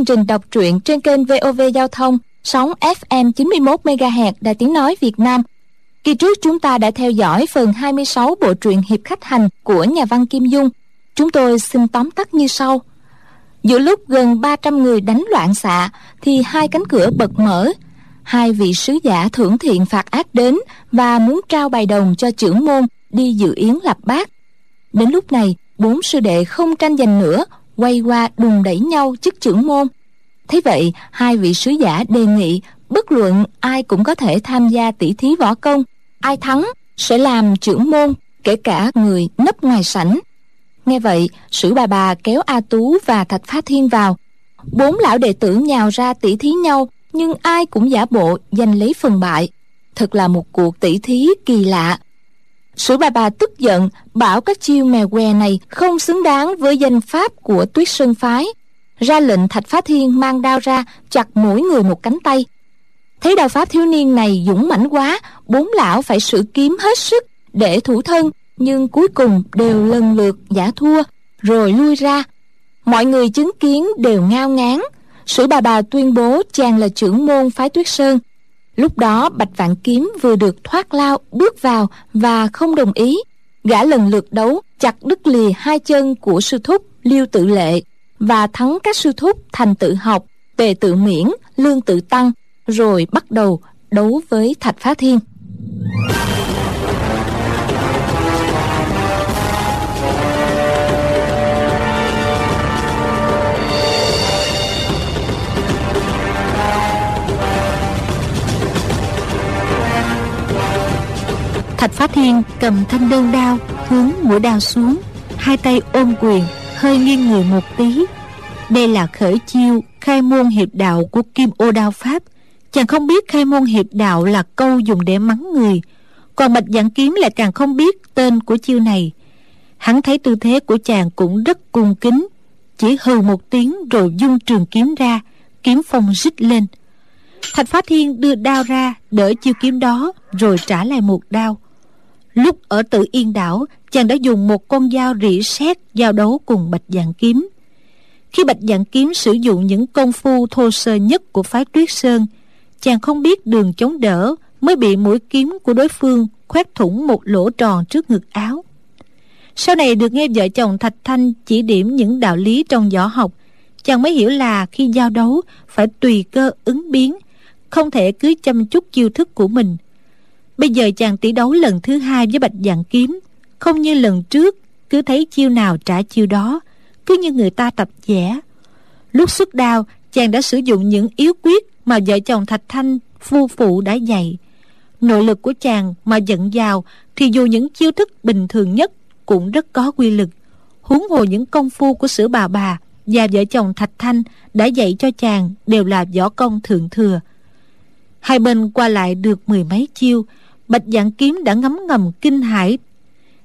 chương trình đọc truyện trên kênh VOV Giao thông, sóng FM 91 MHz Đài Tiếng nói Việt Nam. Kỳ trước chúng ta đã theo dõi phần 26 bộ truyện Hiệp khách hành của nhà văn Kim Dung. Chúng tôi xin tóm tắt như sau. Giữa lúc gần 300 người đánh loạn xạ thì hai cánh cửa bật mở. Hai vị sứ giả thưởng thiện phạt ác đến và muốn trao bài đồng cho trưởng môn đi dự yến lập bát. Đến lúc này, bốn sư đệ không tranh giành nữa quay qua đùng đẩy nhau chức trưởng môn thế vậy, hai vị sứ giả đề nghị, bất luận ai cũng có thể tham gia tỷ thí võ công. Ai thắng sẽ làm trưởng môn, kể cả người nấp ngoài sảnh. Nghe vậy, sử bà bà kéo a tú và thạch phá thiên vào. Bốn lão đệ tử nhào ra tỷ thí nhau, nhưng ai cũng giả bộ giành lấy phần bại. Thật là một cuộc tỷ thí kỳ lạ. Sử bà bà tức giận, bảo các chiêu mèo què này không xứng đáng với danh pháp của tuyết sơn phái ra lệnh thạch phá thiên mang đao ra, chặt mỗi người một cánh tay. Thấy đao pháp thiếu niên này dũng mãnh quá, bốn lão phải sử kiếm hết sức để thủ thân, nhưng cuối cùng đều lần lượt giả thua, rồi lui ra. Mọi người chứng kiến đều ngao ngán. Sử bà bà tuyên bố chàng là trưởng môn phái tuyết sơn. Lúc đó bạch vạn kiếm vừa được thoát lao, bước vào và không đồng ý. Gã lần lượt đấu, chặt đứt lìa hai chân của sư thúc liêu tự lệ và thắng các sư thúc thành tự học, tề tự miễn, lương tự tăng, rồi bắt đầu đấu với thạch phá thiên. Thạch phá thiên cầm thanh đơn đao hướng mũi đao xuống, hai tay ôm quyền hơi nghiêng người một tí. Đây là khởi chiêu khai môn hiệp đạo của kim ô đao pháp. Chàng không biết khai môn hiệp đạo là câu dùng để mắng người. Còn bạch dạng kiếm lại càng không biết tên của chiêu này. Hắn thấy tư thế của chàng cũng rất cung kính. Chỉ hừ một tiếng rồi dung trường kiếm ra, kiếm phong rít lên. Thạch phá thiên đưa đao ra, đỡ chiêu kiếm đó, rồi trả lại một đao lúc ở tự yên đảo, chàng đã dùng một con dao rỉ sét giao đấu cùng bạch dạng kiếm. Khi bạch dạng kiếm sử dụng những công phu thô sơ nhất của phái tuyết sơn, chàng không biết đường chống đỡ mới bị mũi kiếm của đối phương khoét thủng một lỗ tròn trước ngực áo. Sau này được nghe vợ chồng thạch thanh chỉ điểm những đạo lý trong võ học, chàng mới hiểu là khi giao đấu phải tùy cơ ứng biến, không thể cứ chăm chút chiêu thức của mình bây giờ chàng tỷ đấu lần thứ hai với bạch dạng kiếm. Không như lần trước, cứ thấy chiêu nào trả chiêu đó, cứ như người ta tập vẽ. Lúc xuất đao, chàng đã sử dụng những yếu quyết mà vợ chồng thạch thanh, phu phụ đã dạy. Nội lực của chàng mà dẫn vào thì dù những chiêu thức bình thường nhất cũng rất có quy lực. Huống hồ những công phu của sử bà bà và vợ chồng thạch thanh đã dạy cho chàng đều là võ công thượng thừa. Hai bên qua lại được mười mấy chiêu bạch dạng kiếm đã ngấm ngầm kinh hãi.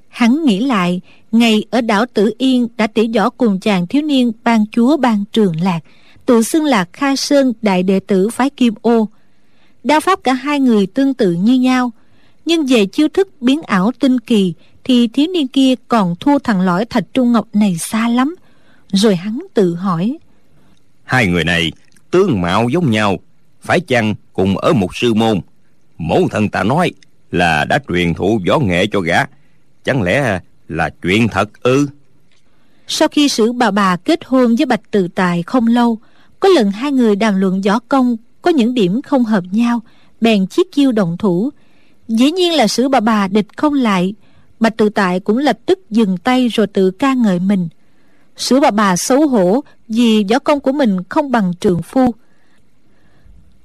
Hắn nghĩ lại, ngày ở đảo tử yên đã tỉ võ cùng chàng thiếu niên ban chúa ban trường lạc. Tự xưng là kha sơn đại đệ tử phái kim ô. Đao pháp cả hai người tương tự như nhau. Nhưng về chiêu thức biến ảo tinh kỳ, thì thiếu niên kia còn thua thằng lõi thạch trung ngọc này xa lắm. Rồi hắn tự hỏi. Hai người này tướng mạo giống nhau, phải chăng cùng ở một sư môn? Mẫu thần ta nói là đã truyền thụ võ nghệ cho gã. Chẳng lẽ là chuyện thật ư? Sau khi sử bà bà kết hôn với bạch từ tài không lâu, có lần hai người đàm luận võ công có những điểm không hợp nhau, bèn chiếc chiêu động thủ. Dĩ nhiên là sử bà bà địch không lại, bạch từ tại cũng lập tức dừng tay rồi tự ca ngợi mình. Sử bà bà xấu hổ vì võ công của mình không bằng trường phu.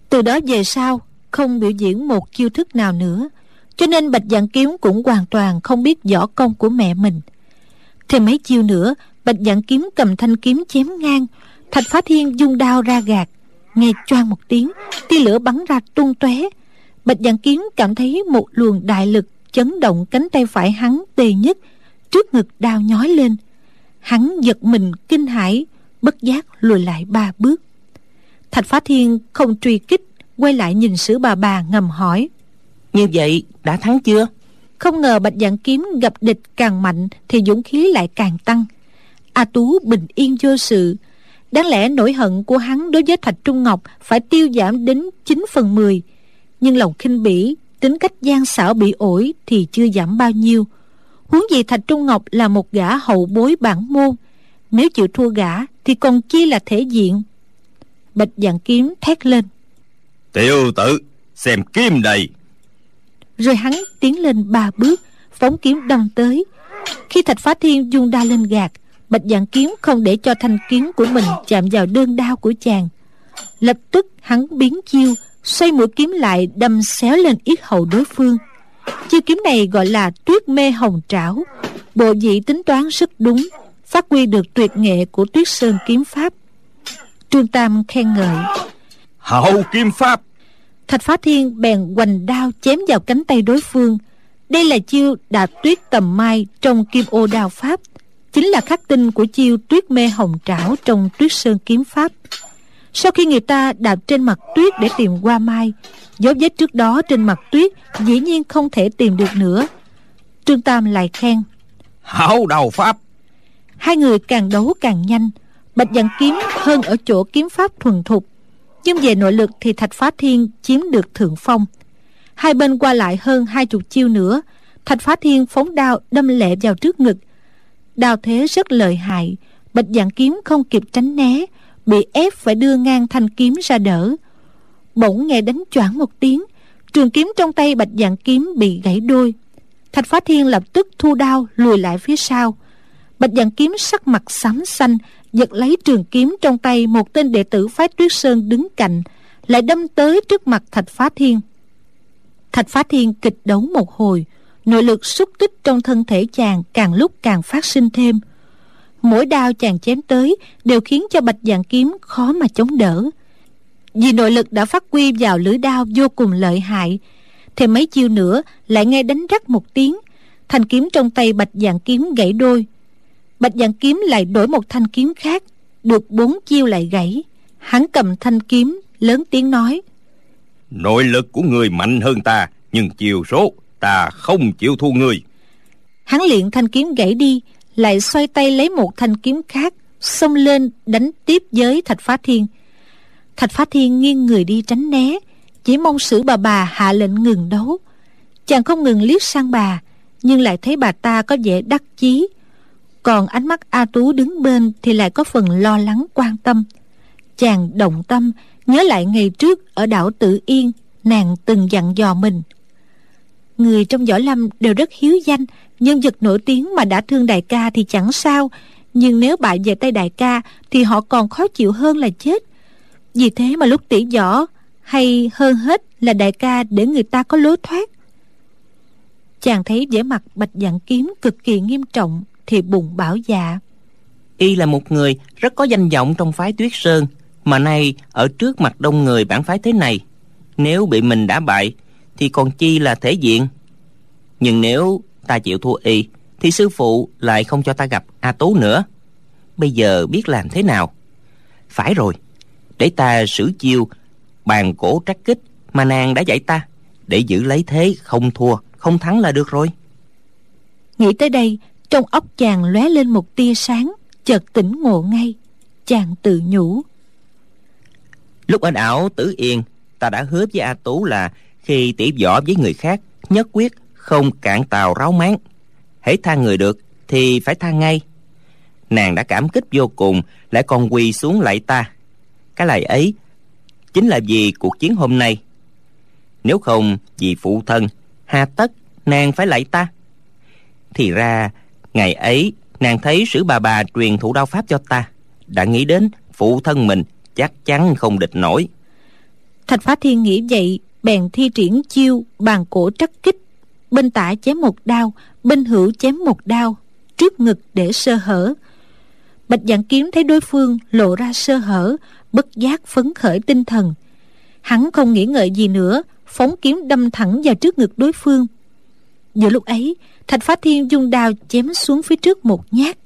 Từ đó về sau, không biểu diễn một chiêu thức nào nữa cho nên bạch dạng kiếm cũng hoàn toàn không biết võ công của mẹ mình. Thêm mấy chiêu nữa, bạch dạng kiếm cầm thanh kiếm chém ngang, thạch phá thiên dung đao ra gạt. Nghe choang một tiếng, tia lửa bắn ra tung tóe. Bạch dạng kiếm cảm thấy một luồng đại lực chấn động cánh tay phải hắn tê nhất, trước ngực đao nhói lên. Hắn giật mình kinh hãi, bất giác lùi lại ba bước. Thạch phá thiên không truy kích, quay lại nhìn sử bà bà ngầm hỏi như vậy đã thắng chưa không ngờ bạch dạng kiếm gặp địch càng mạnh thì dũng khí lại càng tăng a tú bình yên vô sự Đáng lẽ nỗi hận của hắn đối với Thạch Trung Ngọc phải tiêu giảm đến 9 phần 10. Nhưng lòng khinh bỉ, tính cách gian xảo bị ổi thì chưa giảm bao nhiêu. Huống gì Thạch Trung Ngọc là một gã hậu bối bản môn. Nếu chịu thua gã thì còn chi là thể diện. Bạch dạng kiếm thét lên. Tiểu tử, xem kiếm đây. Rồi hắn tiến lên ba bước, phóng kiếm đâm tới. Khi Thạch Phá Thiên dung đa lên gạt, bạch dạng kiếm không để cho thanh kiếm của mình chạm vào đơn đao của chàng. Lập tức hắn biến chiêu xoay mũi kiếm lại đâm xéo lên yết hầu đối phương. Chiêu kiếm này gọi là tuyết mê hồng trảo. Bộ dị tính toán rất đúng phát huy được tuyệt nghệ của tuyết sơn kiếm pháp. Trương tam khen ngợi. Hậu kiếm pháp thạch phá thiên bèn hoành đao chém vào cánh tay đối phương. Đây là chiêu đạp tuyết tầm mai trong kim ô đao pháp chính là khắc tinh của chiêu tuyết mê hồng trảo trong tuyết sơn kiếm pháp. Sau khi người ta đạp trên mặt tuyết để tìm qua mai dấu vết trước đó trên mặt tuyết dĩ nhiên không thể tìm được nữa. Trương tam lại khen hảo đầu pháp. Hai người càng đấu càng nhanh bạch dặn kiếm hơn ở chỗ kiếm pháp thuần thục nhưng về nội lực thì thạch phá thiên chiếm được thượng phong. Hai bên qua lại hơn hai chục chiêu nữa, thạch phá thiên phóng đao đâm lẹ vào trước ngực. Đao thế rất lợi hại, bạch dạng kiếm không kịp tránh né, bị ép phải đưa ngang thanh kiếm ra đỡ. Bỗng nghe đánh choảng một tiếng, trường kiếm trong tay bạch dạng kiếm bị gãy đôi. Thạch phá thiên lập tức thu đao lùi lại phía sau. Bạch dạng kiếm sắc mặt xám xanh giật lấy trường kiếm trong tay một tên đệ tử phái tuyết sơn đứng cạnh, lại đâm tới trước mặt thạch phá thiên. Thạch phá thiên kịch đấu một hồi, nội lực xúc tích trong thân thể chàng càng lúc càng phát sinh thêm. Mỗi đao chàng chém tới đều khiến cho bạch dạng kiếm khó mà chống đỡ. Vì nội lực đã phát quy vào lưỡi đao vô cùng lợi hại thêm mấy chiêu nữa lại nghe đánh rắc một tiếng, thanh kiếm trong tay bạch dạng kiếm gãy đôi bạch dạng kiếm lại đổi một thanh kiếm khác được bốn chiêu lại gãy. Hắn cầm thanh kiếm lớn tiếng nói nội lực của người mạnh hơn ta nhưng chiều số ta không chịu thua người. Hắn liền thanh kiếm gãy đi lại xoay tay lấy một thanh kiếm khác xông lên đánh tiếp với thạch phá thiên. Thạch phá thiên nghiêng người đi tránh né chỉ mong sử bà bà hạ lệnh ngừng đấu. Chàng không ngừng liếc sang bà nhưng lại thấy bà ta có vẻ đắc chí còn ánh mắt a tú đứng bên thì lại có phần lo lắng, quan tâm. Chàng động tâm, nhớ lại ngày trước ở đảo tự yên, nàng từng dặn dò mình. Người trong võ lâm đều rất hiếu danh, nhân vật nổi tiếng mà đã thương đại ca thì chẳng sao, nhưng nếu bại về tay đại ca thì họ còn khó chịu hơn là chết. Vì thế mà lúc tỉ võ, hay hơn hết là đại ca để người ta có lối thoát. Chàng thấy vẻ mặt bạch dạng kiếm cực kỳ nghiêm trọng thì bụng bảo dạ. Y là một người rất có danh vọng trong phái tuyết sơn mà nay ở trước mặt đông người bản phái thế này. Nếu bị mình đã bại thì còn chi là thể diện? Nhưng nếu ta chịu thua y thì sư phụ lại không cho ta gặp a tú nữa. Bây giờ biết làm thế nào? Phải rồi để ta sử chiêu bàn cổ trắc kích mà nàng đã dạy ta để giữ lấy thế không thua không thắng là được rồi. Nghĩ tới đây trong óc chàng lóe lên một tia sáng, chợt tỉnh ngộ ngay. Chàng tự nhủ. Lúc anh ảo tử yên, ta đã hứa với a tú là khi tỉ võ với người khác, nhất quyết không cạn tàu ráo máng. Hãy tha người được thì phải tha ngay. Nàng đã cảm kích vô cùng, lại còn quỳ xuống lạy ta. Cái lời ấy chính là vì cuộc chiến hôm nay. Nếu không vì phụ thân, hà tất, nàng phải lạy ta. Thì ra ngày ấy, nàng thấy sử bà bà truyền thủ đao pháp cho ta. Đã nghĩ đến phụ thân mình, chắc chắn không địch nổi. Thạch phá thiên nghĩ vậy, bèn thi triển chiêu bàn cổ trắc kích. Bên tả chém một đao, bên hữu chém một đao, trước ngực để sơ hở. Bạch dạng kiếm thấy đối phương lộ ra sơ hở, bất giác phấn khởi tinh thần. Hắn không nghĩ ngợi gì nữa, phóng kiếm đâm thẳng vào trước ngực đối phương giữa lúc ấy, thạch phá thiên dung đao chém xuống phía trước một nhát.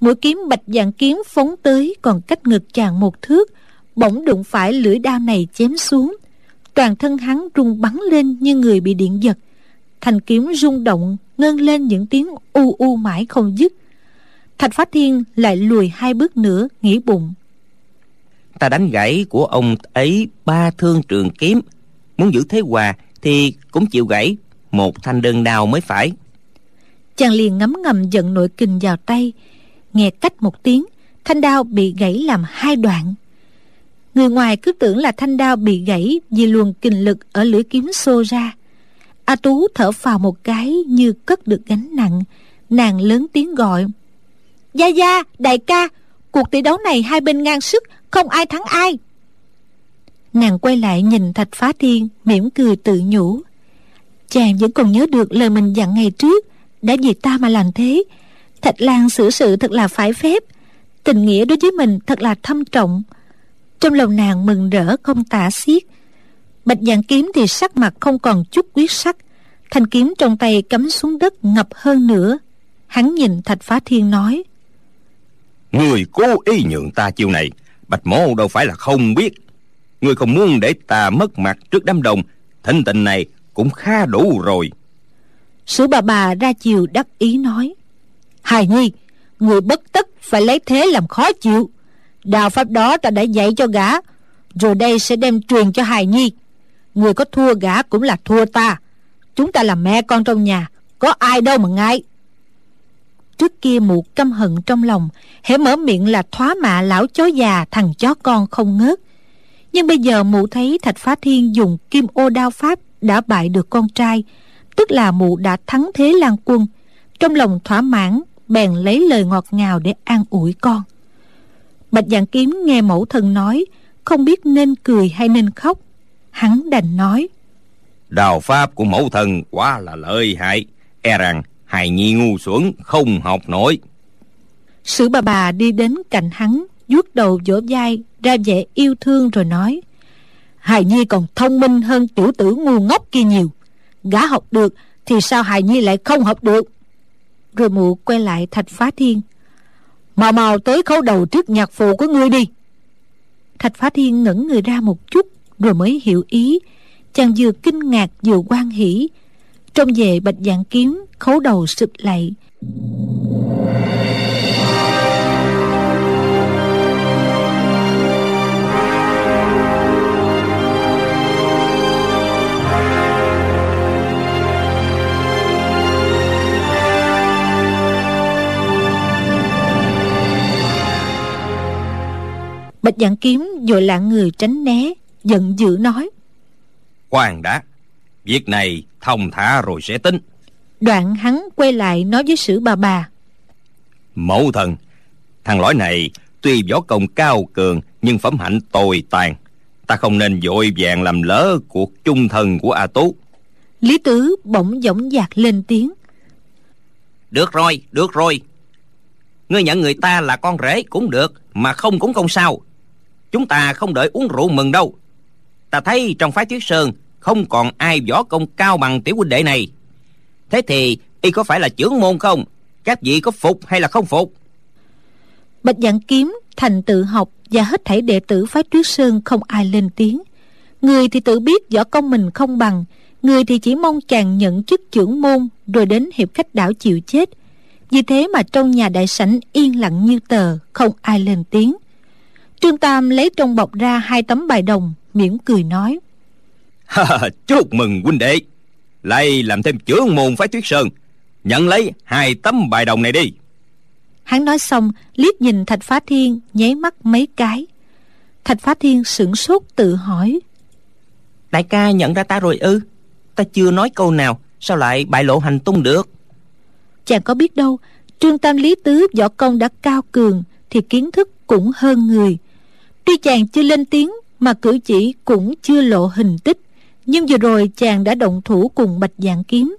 Mũi kiếm bạch dạng kiếm phóng tới, còn cách ngực chàng một thước, bỗng đụng phải lưỡi đao này chém xuống. Toàn thân hắn rung bắn lên như người bị điện giật. Thanh kiếm rung động, ngân lên những tiếng u u mãi không dứt. Thạch phá thiên lại lùi hai bước nữa, nghĩ bụng. Ta đánh gãy của ông ấy ba thương trường kiếm. Muốn giữ thế hòa thì cũng chịu gãy một thanh đơn đao mới phải. Chàng liền ngấm ngầm giận nội kình vào tay nghe cách một tiếng thanh đao bị gãy làm hai đoạn. Người ngoài cứ tưởng là thanh đao bị gãy vì luồng kình lực ở lưỡi kiếm xô ra. A tú thở phào một cái như cất được gánh nặng nàng lớn tiếng gọi. Gia gia đại ca cuộc tỷ đấu này hai bên ngang sức không ai thắng ai. Nàng quay lại nhìn thạch phá thiên mỉm cười tự nhủ chàng vẫn còn nhớ được lời mình dặn ngày trước, đã vì ta mà làm thế. Thạch lan xử sự thật là phải phép, tình nghĩa đối với mình thật là thâm trọng. Trong lòng nàng mừng rỡ không tả xiết. Bạch dạng kiếm thì sắc mặt không còn chút quyết sắc. Thanh kiếm trong tay cắm xuống đất ngập hơn nữa. Hắn nhìn thạch phá thiên nói, người cố ý nhượng ta chiêu này, bạch mổ đâu phải là không biết. Người không muốn để ta mất mặt trước đám đông. Thịnh tình này cũng khá đủ rồi. Sứ bà bà ra chiều đắc ý nói, hài nhi, người bất tất phải lấy thế làm khó chịu. Đạo pháp đó ta đã dạy cho gã, rồi đây sẽ đem truyền cho hài nhi. Người có thua gã cũng là thua ta. Chúng ta là mẹ con trong nhà, có ai đâu mà ngại. Trước kia mụ căm hận trong lòng, hễ mở miệng là thoá mạ lão chó già, thằng chó con không ngớt. Nhưng bây giờ mụ thấy thạch phá thiên dùng kim ô đao pháp đã bại được con trai tức là mụ đã thắng thế lan quân. Trong lòng thỏa mãn bèn lấy lời ngọt ngào để an ủi con. Bạch dạng kiếm nghe mẫu thân nói không biết nên cười hay nên khóc. Hắn đành nói đào pháp của mẫu thân quá là lợi hại. E rằng hài nhi ngu xuẩn không học nổi. Sử bà bà đi đến cạnh hắn vuốt đầu vỗ vai ra vẻ yêu thương rồi nói hài nhi còn thông minh hơn tiểu tử ngu ngốc kia nhiều. Gã học được thì sao hài nhi lại không học được? Rồi mụ quay lại thạch phá thiên. Mau mau tới khấu đầu trước nhạc phụ của ngươi đi. Thạch phá thiên ngẩng người ra một chút rồi mới hiểu ý. Chàng vừa kinh ngạc vừa quan hỷ. Trong về bạch dạng kiếm, khấu đầu sụp lạy bạch dạng kiếm vội lạng người tránh né giận dữ nói. Khoan đã việc này thông thả rồi sẽ tính. Đoạn hắn quay lại nói với sử bà bà. Mẫu thần thằng lõi này tuy võ công cao cường nhưng phẩm hạnh tồi tàn. Ta không nên vội vàng làm lỡ cuộc chung thân của a tú. Lý tứ bỗng dõng dạc lên tiếng. Được rồi được rồi. Ngươi nhận người ta là con rể cũng được mà không cũng không sao chúng ta không đợi uống rượu mừng đâu. Ta thấy trong phái tuyết sơn không còn ai võ công cao bằng tiểu huynh đệ này. Thế thì y có phải là trưởng môn không? Các vị có phục hay là không phục? Bạch dạng kiếm, thành tự học và hết thảy đệ tử phái tuyết sơn không ai lên tiếng. Người thì tự biết võ công mình không bằng, người thì chỉ mong chàng nhận chức trưởng môn rồi đến hiệp khách đảo chịu chết. Vì thế mà trong nhà đại sảnh yên lặng như tờ, không ai lên tiếng trương tam lấy trong bọc ra hai tấm bài đồng mỉm cười nói. Chúc mừng huynh đệ. Lại làm thêm trưởng môn phái tuyết sơn. Nhận lấy hai tấm bài đồng này đi. Hắn nói xong liếc nhìn thạch phá thiên nháy mắt mấy cái. Thạch phá thiên sửng sốt tự hỏi. Đại ca nhận ra ta rồi ư? Ta chưa nói câu nào sao lại bại lộ hành tung được? Chàng có biết đâu trương tam lý tứ võ công đã cao cường thì kiến thức cũng hơn người tuy chàng chưa lên tiếng, mà cử chỉ cũng chưa lộ hình tích, nhưng vừa rồi chàng đã động thủ cùng bạch dạng kiếm.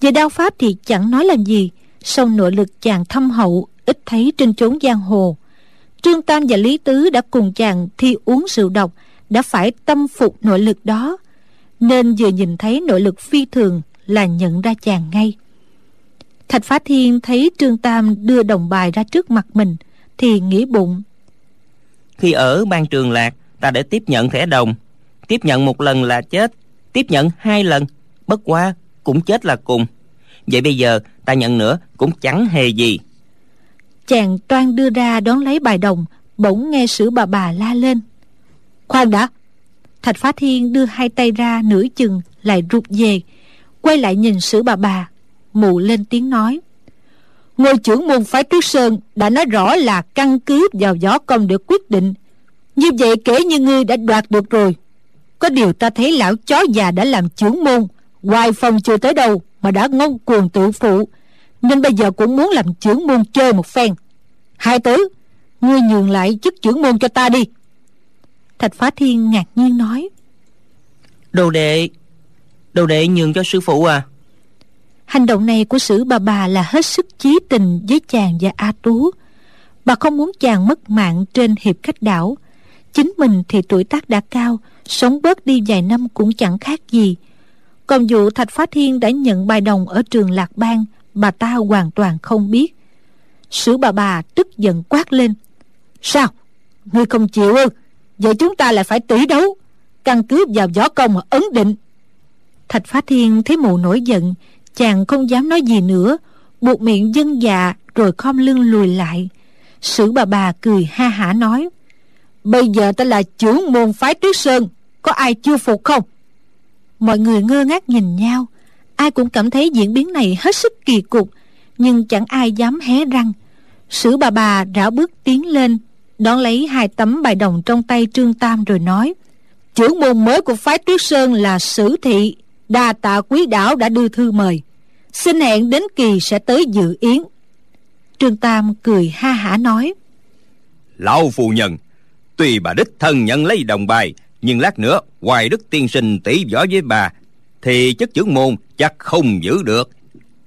Về đao pháp thì chẳng nói làm gì, song nội lực chàng thâm hậu, ít thấy trên chốn giang hồ. Trương tam và lý tứ đã cùng chàng thi uống rượu độc, đã phải tâm phục nội lực đó, nên vừa nhìn thấy nội lực phi thường là nhận ra chàng ngay. Thạch phá thiên thấy trương tam đưa đồng bài ra trước mặt mình, thì nghĩ bụng khi ở ban trường lạc, ta để tiếp nhận thẻ đồng. Tiếp nhận một lần là chết, tiếp nhận hai lần, bất quá cũng chết là cùng. Vậy bây giờ ta nhận nữa cũng chẳng hề gì. Chàng toan đưa ra đón lấy bài đồng, bỗng nghe sử bà bà la lên. Khoan đã. Thạch phá thiên đưa hai tay ra nửa chừng, lại rụt về, quay lại nhìn sử bà bà. Mụ lên tiếng nói ngôi trưởng môn phái tuyết sơn đã nói rõ là căn cứ vào gió công để quyết định. Như vậy kể như ngươi đã đoạt được rồi. Có điều ta thấy lão chó già đã làm trưởng môn, hoài phong chưa tới đâu mà đã ngông cuồng tự phụ. Nên bây giờ cũng muốn làm trưởng môn chơi một phen. Hai tứ, ngươi nhường lại chức trưởng môn cho ta đi. Thạch phá thiên ngạc nhiên nói. Đồ đệ đồ đệ nhường cho sư phụ à? Hành động này của sử bà bà là hết sức chí tình với chàng và a tú. Bà không muốn chàng mất mạng trên hiệp khách đảo. Chính mình thì tuổi tác đã cao, sống bớt đi vài năm cũng chẳng khác gì. Còn vụ thạch phá thiên đã nhận bài đồng ở trường lạc bang, bà ta hoàn toàn không biết. Sử bà bà tức giận quát lên. Sao? Ngươi không chịu ư? Vậy chúng ta lại phải tỷ đấu. Căn cứ vào gió công mà ấn định. Thạch phá thiên thấy mụ nổi giận chàng không dám nói gì nữa, buộc miệng dân dạ rồi khom lưng lùi lại. Sử bà bà cười ha hả nói, bây giờ ta là trưởng môn phái tuyết sơn, có ai chưa phục không? Mọi người ngơ ngác nhìn nhau, ai cũng cảm thấy diễn biến này hết sức kỳ cục, nhưng chẳng ai dám hé răng. Sử bà bà rảo bước tiến lên, đón lấy hai tấm bài đồng trong tay trương tam rồi nói, trưởng môn mới của phái tuyết sơn là sử thị đa tạ quý đảo đã đưa thư mời. Xin hẹn đến kỳ sẽ tới dự yến. Trương tam cười ha hả nói. Lão phu nhân tuy bà đích thân nhận lấy đồng bài nhưng lát nữa hoài đức tiên sinh tỷ võ với bà thì chất trưởng môn chắc không giữ được.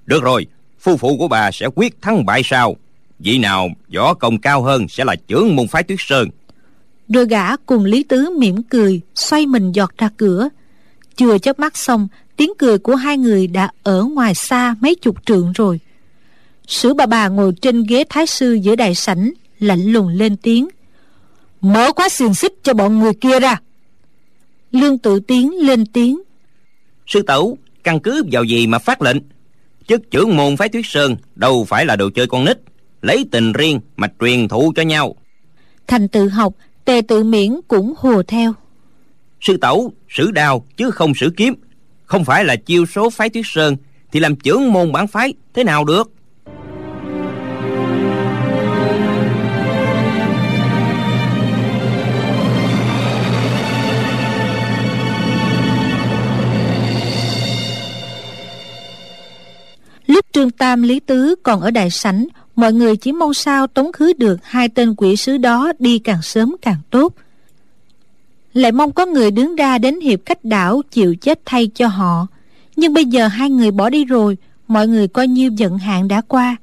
Được rồi phu phụ của bà sẽ quyết thắng bại sao vị nào võ công cao hơn sẽ là trưởng môn phái tuyết sơn. Đôi gã cùng lý tứ mỉm cười xoay mình giọt ra cửa chưa chớp mắt xong tiếng cười của hai người đã ở ngoài xa mấy chục trượng rồi. Sử bà bà ngồi trên ghế thái sư giữa đại sảnh lạnh lùng lên tiếng. Mở khóa xiềng xích cho bọn người kia ra. Lương tự tiến lên tiếng. Sư tẩu căn cứ vào gì mà phát lệnh? Chức trưởng môn phái tuyết sơn đâu phải là đồ chơi con nít lấy tình riêng mà truyền thụ cho nhau. Thành tự học tề tự miễn cũng hùa theo. Sư tẩu sử đao chứ không sử kiếm. Không phải là chiêu số phái tuyết sơn, thì làm trưởng môn bản phái thế nào được? Lúc trương tam, lý tứ còn ở đại sảnh, mọi người chỉ mong sao tống khứ được hai tên quỷ sứ đó đi càng sớm càng tốt lại mong có người đứng ra đến hiệp khách đảo chịu chết thay cho họ. Nhưng bây giờ hai người bỏ đi rồi, mọi người coi như giận hạn đã qua.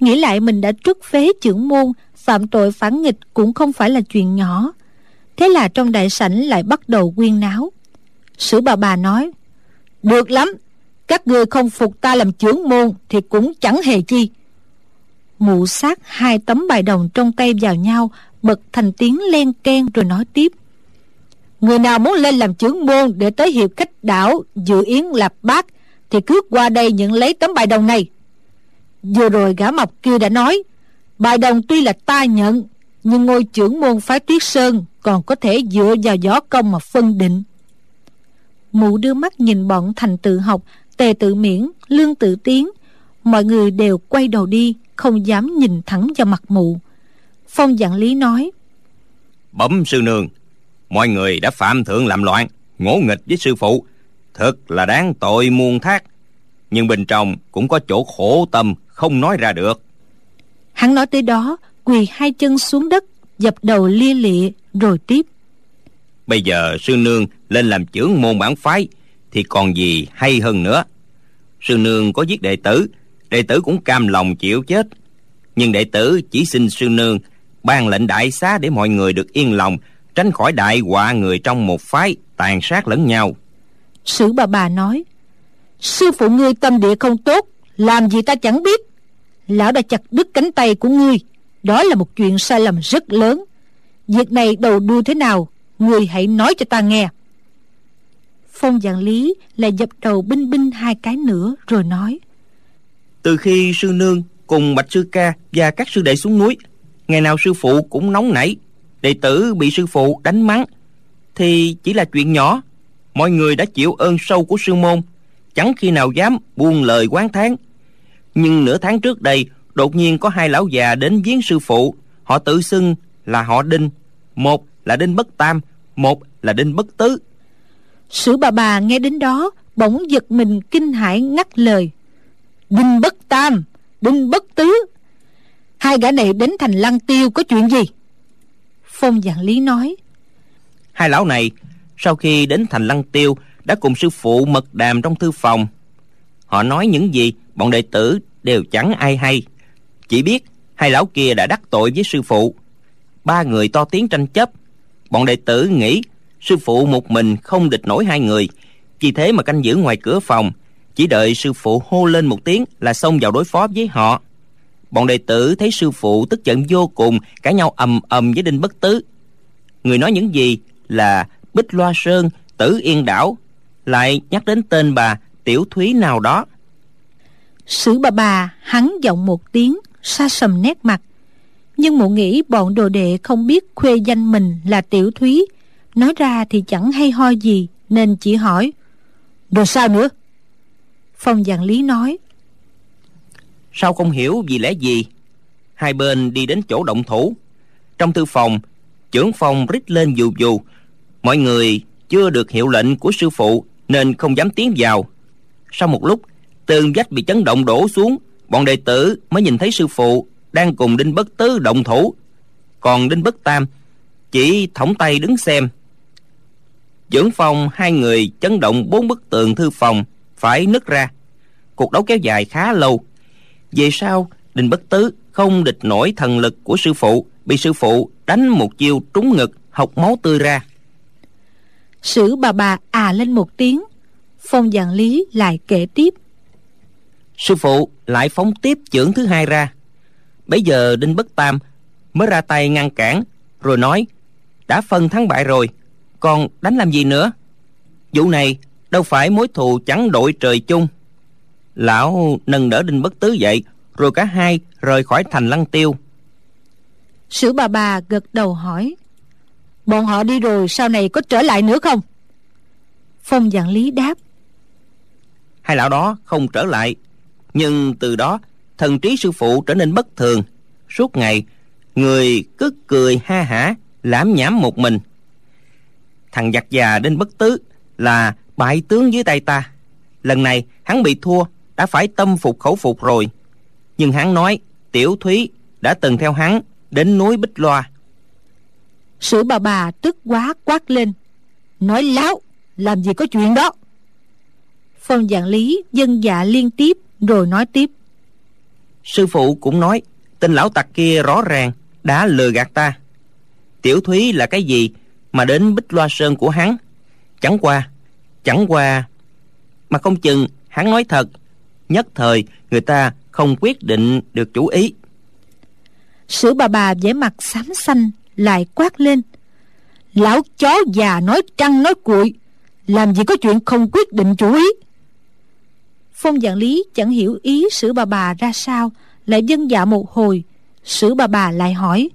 Nghĩ lại mình đã trút phế trưởng môn, phạm tội phản nghịch cũng không phải là chuyện nhỏ. Thế là trong đại sảnh lại bắt đầu quyên náo. Sử bà bà nói, được lắm, các ngươi không phục ta làm trưởng môn thì cũng chẳng hề chi. Mụ sát hai tấm bài đồng trong tay vào nhau, bật thành tiếng len ken rồi nói tiếp người nào muốn lên làm trưởng môn để tới hiệp khách đảo dự yến lạp bát, thì cứ qua đây nhận lấy tấm bài đồng này. Vừa rồi gã mọc kia đã nói, bài đồng tuy là ta nhận, nhưng ngôi trưởng môn phái tuyết sơn còn có thể dựa vào gió công mà phân định. Mụ đưa mắt nhìn bọn thành tự học, tề tự miễn, lương tự tiến. Mọi người đều quay đầu đi, không dám nhìn thẳng vào mặt mụ. Phong dạng lý nói, bẩm sư nương mọi người đã phạm thượng làm loạn ngỗ nghịch với sư phụ. Thật là đáng tội muôn thác. Nhưng bên trong cũng có chỗ khổ tâm không nói ra được. Hắn nói tới đó quỳ hai chân xuống đất dập đầu lia lịa rồi tiếp. Bây giờ sư nương lên làm trưởng môn bản phái thì còn gì hay hơn nữa. Sư nương có giết đệ tử đệ tử cũng cam lòng chịu chết. Nhưng đệ tử chỉ xin sư nương ban lệnh đại xá để mọi người được yên lòng tránh khỏi đại họa người trong một phái tàn sát lẫn nhau. Sử bà bà nói sư phụ ngươi tâm địa không tốt làm gì ta chẳng biết. Lão đã chặt đứt cánh tay của ngươi đó là một chuyện sai lầm rất lớn. Việc này đầu đuôi thế nào ngươi hãy nói cho ta nghe. Phong dạng lý lại dập đầu binh binh hai cái nữa rồi nói từ khi sư nương cùng bạch sư ca và các sư đệ xuống núi ngày nào sư phụ cũng nóng nảy đệ tử bị sư phụ đánh mắng. Thì chỉ là chuyện nhỏ. Mọi người đã chịu ơn sâu của sư môn. Chẳng khi nào dám buông lời quán thán. Nhưng nửa tháng trước đây, đột nhiên có hai lão già đến viếng sư phụ. Họ tự xưng là họ đinh. Một là đinh bất tam, một là đinh bất tứ. Sử bà bà nghe đến đó, bỗng giật mình kinh hãi ngắt lời. Đinh bất tam, đinh bất tứ. Hai gã này đến thành lăng tiêu có chuyện gì? Phong dạng lý nói. Hai lão này, sau khi đến thành lăng tiêu, đã cùng sư phụ mật đàm trong thư phòng. Họ nói những gì, bọn đệ tử đều chẳng ai hay. Chỉ biết hai lão kia đã đắc tội với sư phụ. Ba người to tiếng tranh chấp. Bọn đệ tử nghĩ sư phụ một mình không địch nổi hai người. Vì thế mà canh giữ ngoài cửa phòng. Chỉ đợi sư phụ hô lên một tiếng là xông vào đối phó với họ bọn đệ tử thấy sư phụ tức giận vô cùng, cãi nhau ầm ầm với đinh bất tứ. Người nói những gì là bích loa sơn, tử yên đảo, lại nhắc đến tên bà tiểu thúy nào đó. Sử bà bà, hắn giọng một tiếng, xa sầm nét mặt. Nhưng mụ nghĩ bọn đồ đệ không biết khuê danh mình là tiểu thúy. Nói ra thì chẳng hay ho gì, nên chỉ hỏi, rồi sao nữa? Phong dạng lý nói sao không hiểu vì lẽ gì? Hai bên đi đến chỗ động thủ. Trong thư phòng, trưởng phòng rít lên dù dù. Mọi người chưa được hiệu lệnh của sư phụ nên không dám tiến vào. Sau một lúc, tường vách bị chấn động đổ xuống. Bọn đệ tử mới nhìn thấy sư phụ đang cùng đinh bất tứ động thủ. Còn đinh bất tam chỉ thõng tay đứng xem. Dưỡng phòng hai người chấn động bốn bức tường thư phòng phải nứt ra. Cuộc đấu kéo dài khá lâu về sau đinh bất tứ không địch nổi thần lực của sư phụ bị sư phụ đánh một chiêu trúng ngực học máu tươi ra. Sử bà bà à lên một tiếng phong dạng lý lại kể tiếp. Sư phụ lại phóng tiếp chưởng thứ hai ra. Bấy giờ đinh bất tam mới ra tay ngăn cản rồi nói đã phân thắng bại rồi còn đánh làm gì nữa? Vụ này đâu phải mối thù chẳng đội trời chung lão nâng đỡ đinh bất tứ dậy rồi cả hai rời khỏi thành lăng tiêu. Sử bà bà gật đầu hỏi bọn họ đi rồi sau này có trở lại nữa không? Phong dạng lý đáp hai lão đó không trở lại nhưng từ đó thần trí sư phụ trở nên bất thường. Suốt ngày người cứ cười ha hả lãm nhảm một mình. Thằng giặc già đến bất tứ là bại tướng dưới tay ta. Lần này hắn bị thua đã phải tâm phục khẩu phục rồi. Nhưng hắn nói tiểu thúy đã từng theo hắn đến núi bích loa. Sử bà bà tức quá quát lên nói láo làm gì có chuyện đó? Phong dạng lý dân dạ liên tiếp rồi nói tiếp. Sư phụ cũng nói tên lão tặc kia rõ ràng đã lừa gạt ta. Tiểu thúy là cái gì mà đến bích loa sơn của hắn? Chẳng qua chẳng qua mà không chừng hắn nói thật nhất thời người ta không quyết định được chủ ý. Sử bà bà vẻ mặt xám xanh lại quát lên. Lão chó già nói trăng nói cuội làm gì có chuyện không quyết định chủ ý? Phong dạng lý chẳng hiểu ý sử bà bà ra sao lại dân dạ một hồi. Sử bà bà lại hỏi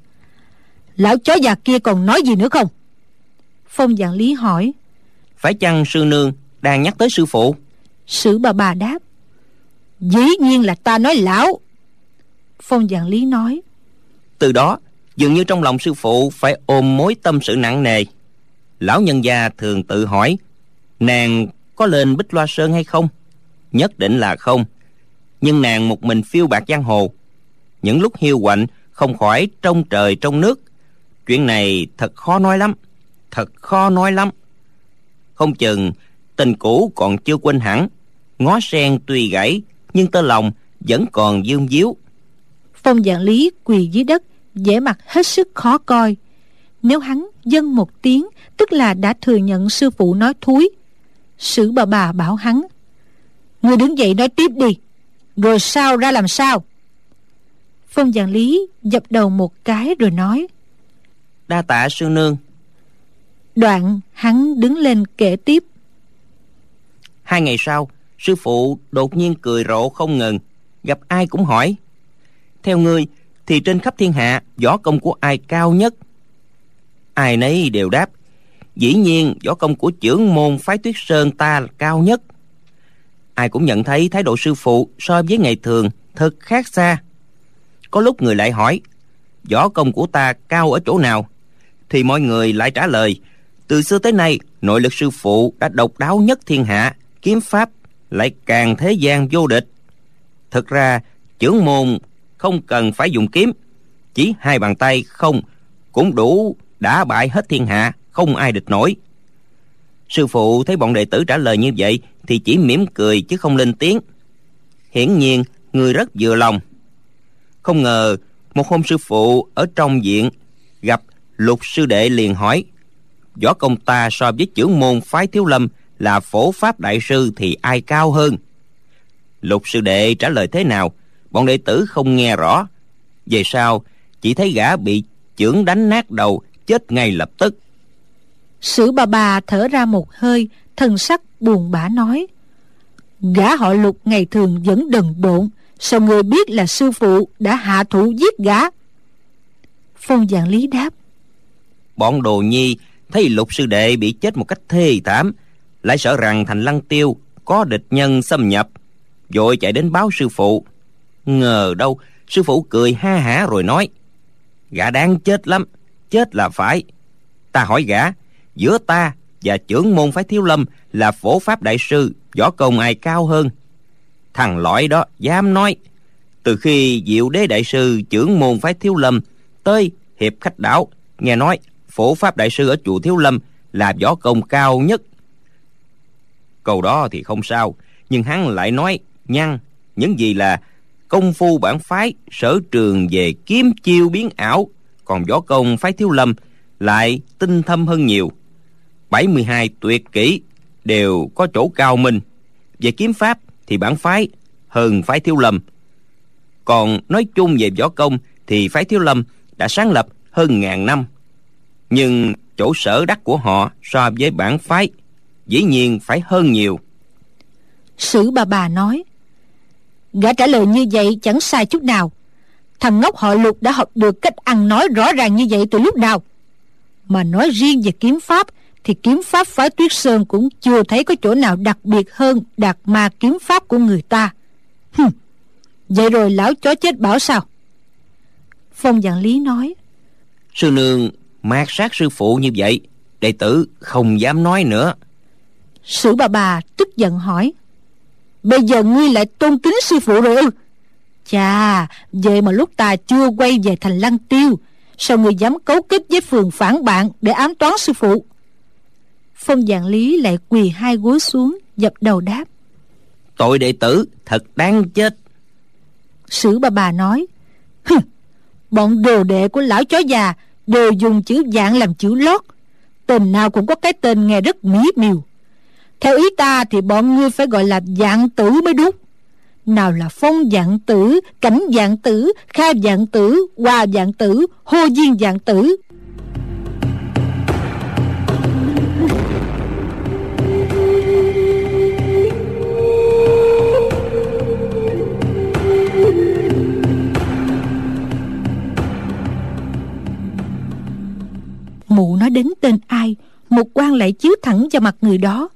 lão chó già kia còn nói gì nữa không? Phong dạng lý hỏi phải chăng sư nương đang nhắc tới sư phụ? Sử bà bà đáp dĩ nhiên là ta nói lão. Phong dạng lý nói. Từ đó, dường như trong lòng sư phụ phải ôm mối tâm sự nặng nề. Lão nhân gia thường tự hỏi, nàng có lên bích loa sơn hay không? Nhất định là không. Nhưng nàng một mình phiêu bạc giang hồ. Những lúc hiu quạnh, không khỏi trong trời trong nước. Chuyện này thật khó nói lắm. Thật khó nói lắm. Không chừng tình cũ còn chưa quên hẳn. Ngó sen tuy gãy nhưng tơ lòng vẫn còn dương díu. Phong dạng lý quỳ dưới đất vẻ mặt hết sức khó coi. Nếu hắn dâng một tiếng tức là đã thừa nhận sư phụ nói thúi. Sử bà bà bảo hắn người đứng dậy nói tiếp đi rồi sao ra làm sao? Phong dạng lý dập đầu một cái rồi nói đa tạ sư nương. Đoạn hắn đứng lên kể tiếp hai ngày sau sư phụ đột nhiên cười rộ không ngừng, gặp ai cũng hỏi. Theo ngươi, thì trên khắp thiên hạ, võ công của ai cao nhất? Ai nấy đều đáp, dĩ nhiên võ công của trưởng môn phái tuyết sơn ta là cao nhất. Ai cũng nhận thấy thái độ sư phụ so với ngày thường thật khác xa. Có lúc người lại hỏi, võ công của ta cao ở chỗ nào? Thì mọi người lại trả lời, từ xưa tới nay, nội lực sư phụ đã độc đáo nhất thiên hạ, kiếm pháp lại càng thế gian vô địch. Thực ra, trưởng môn không cần phải dùng kiếm, chỉ hai bàn tay không cũng đủ đã bại hết thiên hạ, không ai địch nổi. Sư phụ thấy bọn đệ tử trả lời như vậy thì chỉ mỉm cười chứ không lên tiếng. Hiển nhiên, người rất vừa lòng. Không ngờ, một hôm sư phụ ở trong viện gặp lục sư đệ liền hỏi, võ công ta so với trưởng môn phái thiếu lâm là phổ pháp đại sư thì ai cao hơn? Lục sư đệ trả lời thế nào? Bọn đệ tử không nghe rõ. Về sau chỉ thấy gã bị chưởng đánh nát đầu chết ngay lập tức. Sử bà bà thở ra một hơi thần sắc buồn bã nói gã họ lục ngày thường vẫn đần độn sao người biết là sư phụ đã hạ thủ giết gã? Phong dạng lý đáp bọn đồ nhi thấy lục sư đệ bị chết một cách thê thảm lại sợ rằng thành lăng tiêu có địch nhân xâm nhập, vội chạy đến báo sư phụ. Ngờ đâu, sư phụ cười ha hả rồi nói, gã đáng chết lắm, chết là phải. Ta hỏi gã, giữa ta và trưởng môn phái thiếu lâm là phổ pháp đại sư, võ công ai cao hơn? Thằng lõi đó dám nói, từ khi diệu đế đại sư trưởng môn phái thiếu lâm tới hiệp khách đảo, nghe nói phổ pháp đại sư ở chùa thiếu lâm là võ công cao nhất câu đó thì không sao, nhưng hắn lại nói, nhăn, những gì là công phu bản phái, sở trường về kiếm chiêu biến ảo, còn võ công phái thiếu lâm lại tinh thâm hơn nhiều. 72 tuyệt kỹ đều có chỗ cao minh. Về kiếm pháp thì bản phái hơn phái thiếu lâm. Còn nói chung về võ công thì phái thiếu lâm đã sáng lập hơn ngàn năm. Nhưng chỗ sở đắc của họ so với bản phái dĩ nhiên phải hơn nhiều. Sử bà bà nói gã trả lời như vậy chẳng sai chút nào. Thằng ngốc họ lục đã học được cách ăn nói rõ ràng như vậy từ lúc nào. Mà nói riêng về kiếm pháp thì kiếm pháp phái tuyết sơn cũng chưa thấy có chỗ nào đặc biệt hơn đạt ma kiếm pháp của người ta. Hừm, vậy rồi lão chó chết bảo sao? Phong dạng lý nói sư nương mạt sát sư phụ như vậy đệ tử không dám nói nữa sử bà bà tức giận hỏi bây giờ ngươi lại tôn kính sư phụ rồi ư? Chà vậy mà lúc ta chưa quay về thành lăng tiêu sao ngươi dám cấu kết với phường phản bạn để ám toán sư phụ? Phong dạng lý lại quỳ hai gối xuống dập đầu đáp tội đệ tử thật đáng chết. Sử bà bà nói Hừ, bọn đồ đệ của lão chó già đều dùng chữ dạng làm chữ lót tên nào cũng có cái tên nghe rất mỹ miều theo ý ta thì bọn ngươi phải gọi là dạng tử mới đúng. Nào là phong dạng tử, cảnh dạng tử, kha dạng tử hoa dạng tử, hô diên dạng tử. Mụ nói đến tên ai, một quan lại chiếu thẳng vào mặt người đó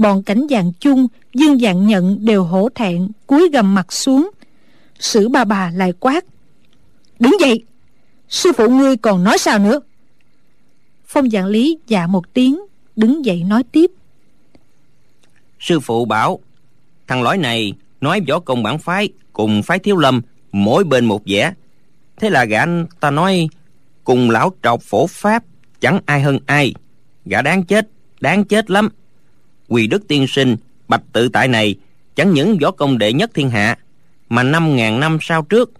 bọn cảnh dạng chung, dương dạng nhận đều hổ thẹn, cúi gầm mặt xuống. Sử bà bà lại quát, đứng dậy! Sư phụ ngươi còn nói sao nữa? Phong dạng lý dạ một tiếng, đứng dậy nói tiếp. Sư phụ bảo, thằng lõi này nói võ công bản phái cùng phái thiếu lâm mỗi bên một vẻ. Thế là gã anh ta nói, cùng lão trọc phổ pháp chẳng ai hơn ai. Gã đáng chết đáng chết lắm quỳ đức tiên sinh bạch tự tại này chẳng những võ công đệ nhất thiên hạ mà năm ngàn năm sau trước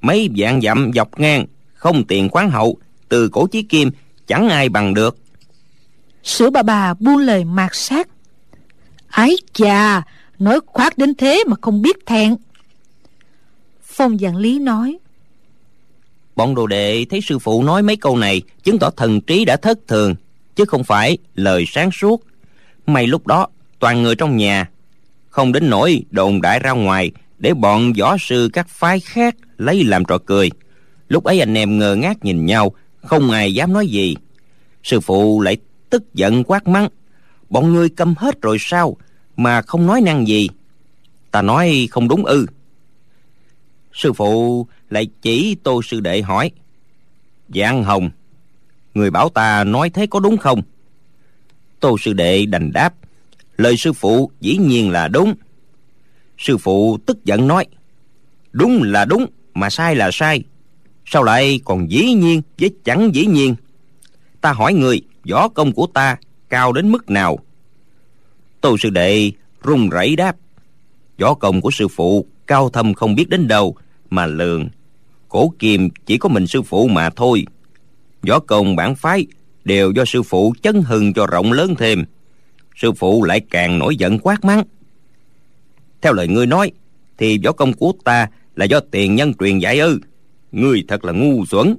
mấy vạn dặm dọc ngang không tiền khoáng hậu từ cổ chí kim chẳng ai bằng được. Sữa bà bà buông lời mạt sát. Ái chà nói khoác đến thế mà không biết thẹn. Phong dạng lý nói bọn đồ đệ thấy sư phụ nói mấy câu này chứng tỏ thần trí đã thất thường chứ không phải lời sáng suốt may lúc đó, toàn người trong nhà không đến nỗi đồn đại ra ngoài để bọn võ sư các phái khác lấy làm trò cười. Lúc ấy anh em ngơ ngác nhìn nhau, không ai dám nói gì. Sư phụ lại tức giận quát mắng, bọn ngươi câm hết rồi sao mà không nói năng gì? Ta nói không đúng ư. Sư phụ lại chỉ tô sư đệ hỏi, giang hồng, người bảo ta nói thế có đúng không? Tô sư đệ đành đáp, lời sư phụ dĩ nhiên là đúng. Sư phụ tức giận nói, đúng là đúng, mà sai là sai. Sao lại còn dĩ nhiên với chẳng dĩ nhiên? Ta hỏi người, võ công của ta cao đến mức nào? Tô sư đệ run rẩy đáp, võ công của sư phụ cao thâm không biết đến đâu, mà lường. Cổ kim chỉ có mình sư phụ mà thôi. Võ công bản phái đều do sư phụ chấn hưng cho rộng lớn thêm. Sư phụ lại càng nổi giận quát mắng. Theo lời ngươi nói, thì võ công của ta là do tiền nhân truyền dạy ư. Ngươi thật là ngu xuẩn.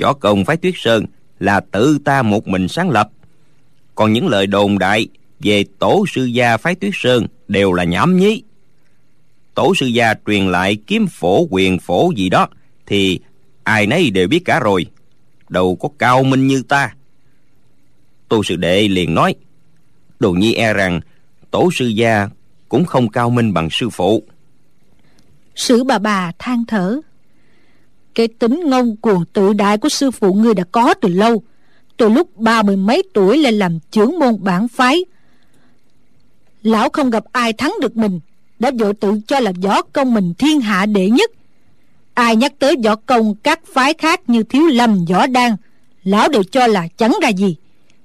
Võ công phái tuyết sơn là tự ta một mình sáng lập. Còn những lời đồn đại về tổ sư gia phái tuyết sơn đều là nhảm nhí. Tổ sư gia truyền lại kiếm phổ, quyền phổ gì đó thì ai nấy đều biết cả rồi đâu có cao minh như ta. Tô sư đệ liền nói, đồ nhi e rằng, tổ sư gia cũng không cao minh bằng sư phụ. Sử bà bà than thở, cái tính ngông cuồng tự đại của sư phụ ngươi đã có từ lâu. Từ lúc ba mươi mấy tuổi lên làm trưởng môn bản phái, lão không gặp ai thắng được mình, đã vội tự cho là võ công mình thiên hạ đệ nhất ai nhắc tới võ công các phái khác như thiếu lâm, võ đan, lão đều cho là chẳng ra gì.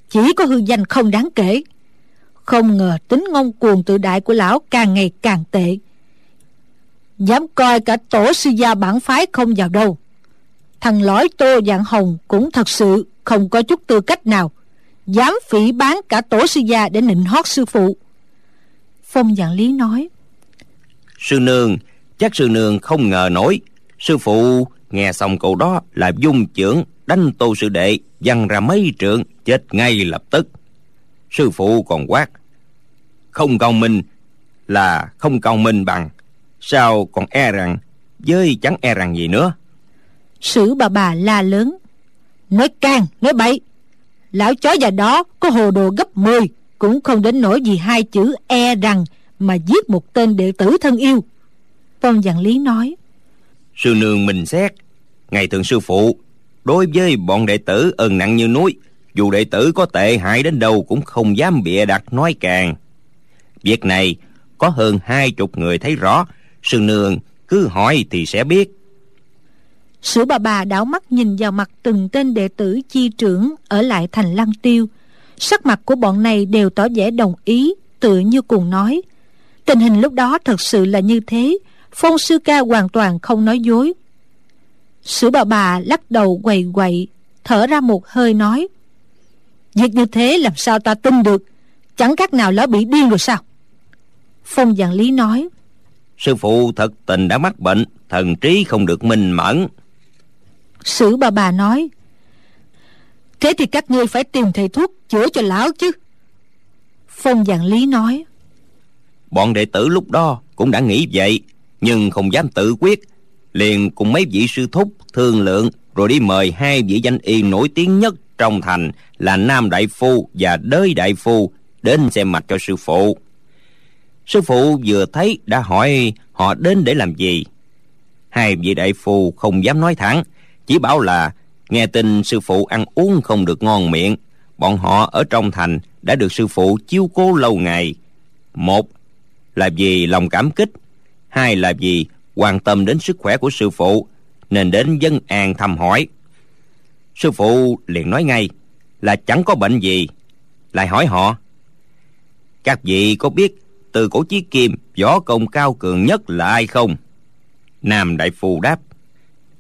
Chỉ có hư danh không đáng kể. Không ngờ tính ngông cuồng tự đại của lão càng ngày càng tệ. Dám coi cả tổ sư gia bản phái không vào đâu. Thằng lõi tô dạng hồng cũng thật sự không có chút tư cách nào, dám phỉ bán cả tổ sư gia để nịnh hót sư phụ. Phong dạng lý nói, sư nương, chắc sư nương không ngờ nổi sư phụ, nghe xong câu đó là dung trưởng, đánh tô sư đệ, văng ra mấy trượng, chết ngay lập tức. Sư phụ còn quát, không công minh là không công minh bằng. Sao còn e rằng, với chẳng e rằng gì nữa? Sử bà bà la lớn, nói can nói bậy. Lão chó già đó có hồ đồ gấp 10 cũng không đến nỗi vì hai chữ e rằng mà giết một tên đệ tử thân yêu. Phong dạng lý nói sư nương mình xét ngày thường sư phụ đối với bọn đệ tử ơn nặng như núi dù đệ tử có tệ hại đến đâu cũng không dám bịa đặt nói càng việc này có hơn hai chục người thấy rõ sư nương cứ hỏi thì sẽ biết Sử bà bà đảo mắt nhìn vào mặt từng tên đệ tử chi trưởng ở lại thành lăng tiêu. Sắc mặt của bọn này đều tỏ vẻ đồng ý, tự như cùng nói. Tình hình lúc đó thật sự là như thế, Phong Sư Ca hoàn toàn không nói dối. Sử bà bà lắc đầu quầy quậy, thở ra một hơi nói. Việc như thế làm sao ta tin được, chẳng khác nào lão bị điên rồi sao? Phong Dạng Lý nói. Sư phụ thật tình đã mắc bệnh, thần trí không được minh mẫn Sử bà bà nói Thế thì các ngươi phải tìm thầy thuốc chữa cho lão chứ Phong dạng lý nói Bọn đệ tử lúc đó cũng đã nghĩ vậy nhưng không dám tự quyết. Liền cùng mấy vị sư thúc, thương lượng, Rồi đi mời hai vị danh y nổi tiếng nhất trong thành Là Nam Đại Phu và Đới Đại Phu Đến xem mạch cho sư phụ. Sư phụ vừa thấy đã hỏi họ đến để làm gì. Hai vị đại phu không dám nói thẳng, chỉ bảo là nghe tin sư phụ ăn uống không được ngon miệng. Bọn họ ở trong thành đã được sư phụ chiếu cố lâu ngày. Một là vì lòng cảm kích hai là vì quan tâm đến sức khỏe của sư phụ, nên đến dân an thăm hỏi. Sư phụ liền nói ngay, là chẳng có bệnh gì. Lại hỏi họ, các vị có biết từ cổ chí kim võ công cao cường nhất là ai không? Nam đại phù đáp,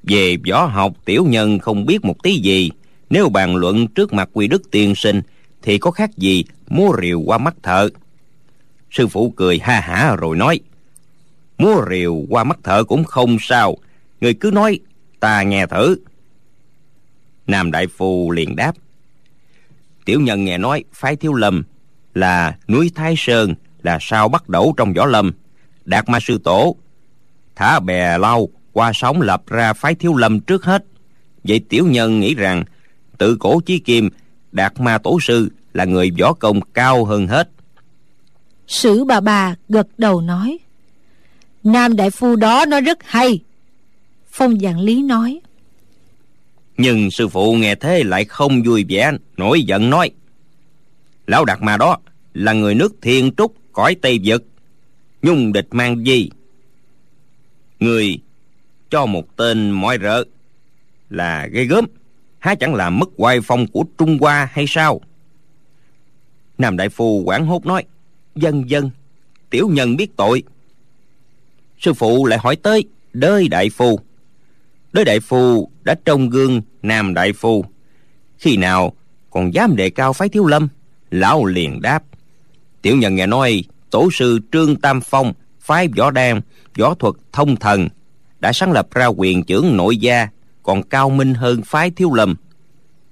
về võ học tiểu nhân không biết một tí gì. Nếu bàn luận trước mặt quy đức tiên sinh, thì có khác gì múa rìu qua mắt thợ. Sư phụ cười ha hả rồi nói múa rìu qua mắt thợ cũng không sao. Người cứ nói, ta nghe thử. Nam đại phu liền đáp. Tiểu nhân nghe nói, phái thiếu lâm là núi thái sơn, là sao bắt đầu trong võ lâm. Đạt ma sư tổ, thả bè lau, qua sóng lập ra phái thiếu lâm trước hết. Vậy tiểu nhân nghĩ rằng, tự cổ chí kim, đạt ma tổ sư là người võ công cao hơn hết. Sử bà bà gật đầu nói nam đại phu đó nó rất hay. Phong dạng lý nói. Nhưng sư phụ nghe thế lại không vui vẻ, nổi giận nói. Lão đạt ma đó là người nước thiên trúc, cõi tây vực. Nhung địch mang gì? Người cho một tên mọi rợ là gây gớm. Há chẳng là mất oai phong của trung hoa hay sao? Nam đại phu quảng hốt nói. Dân dân, tiểu nhân biết tội sư phụ lại hỏi tới đới đại phu. Đới đại phu đã trông gương nam đại phu. Khi nào còn dám đề cao phái thiếu lâm? Lão liền đáp. Tiểu nhân nghe nói tổ sư trương tam phong, phái võ đan, võ thuật thông thần, đã sáng lập ra quyền trưởng nội gia, còn cao minh hơn phái thiếu lâm.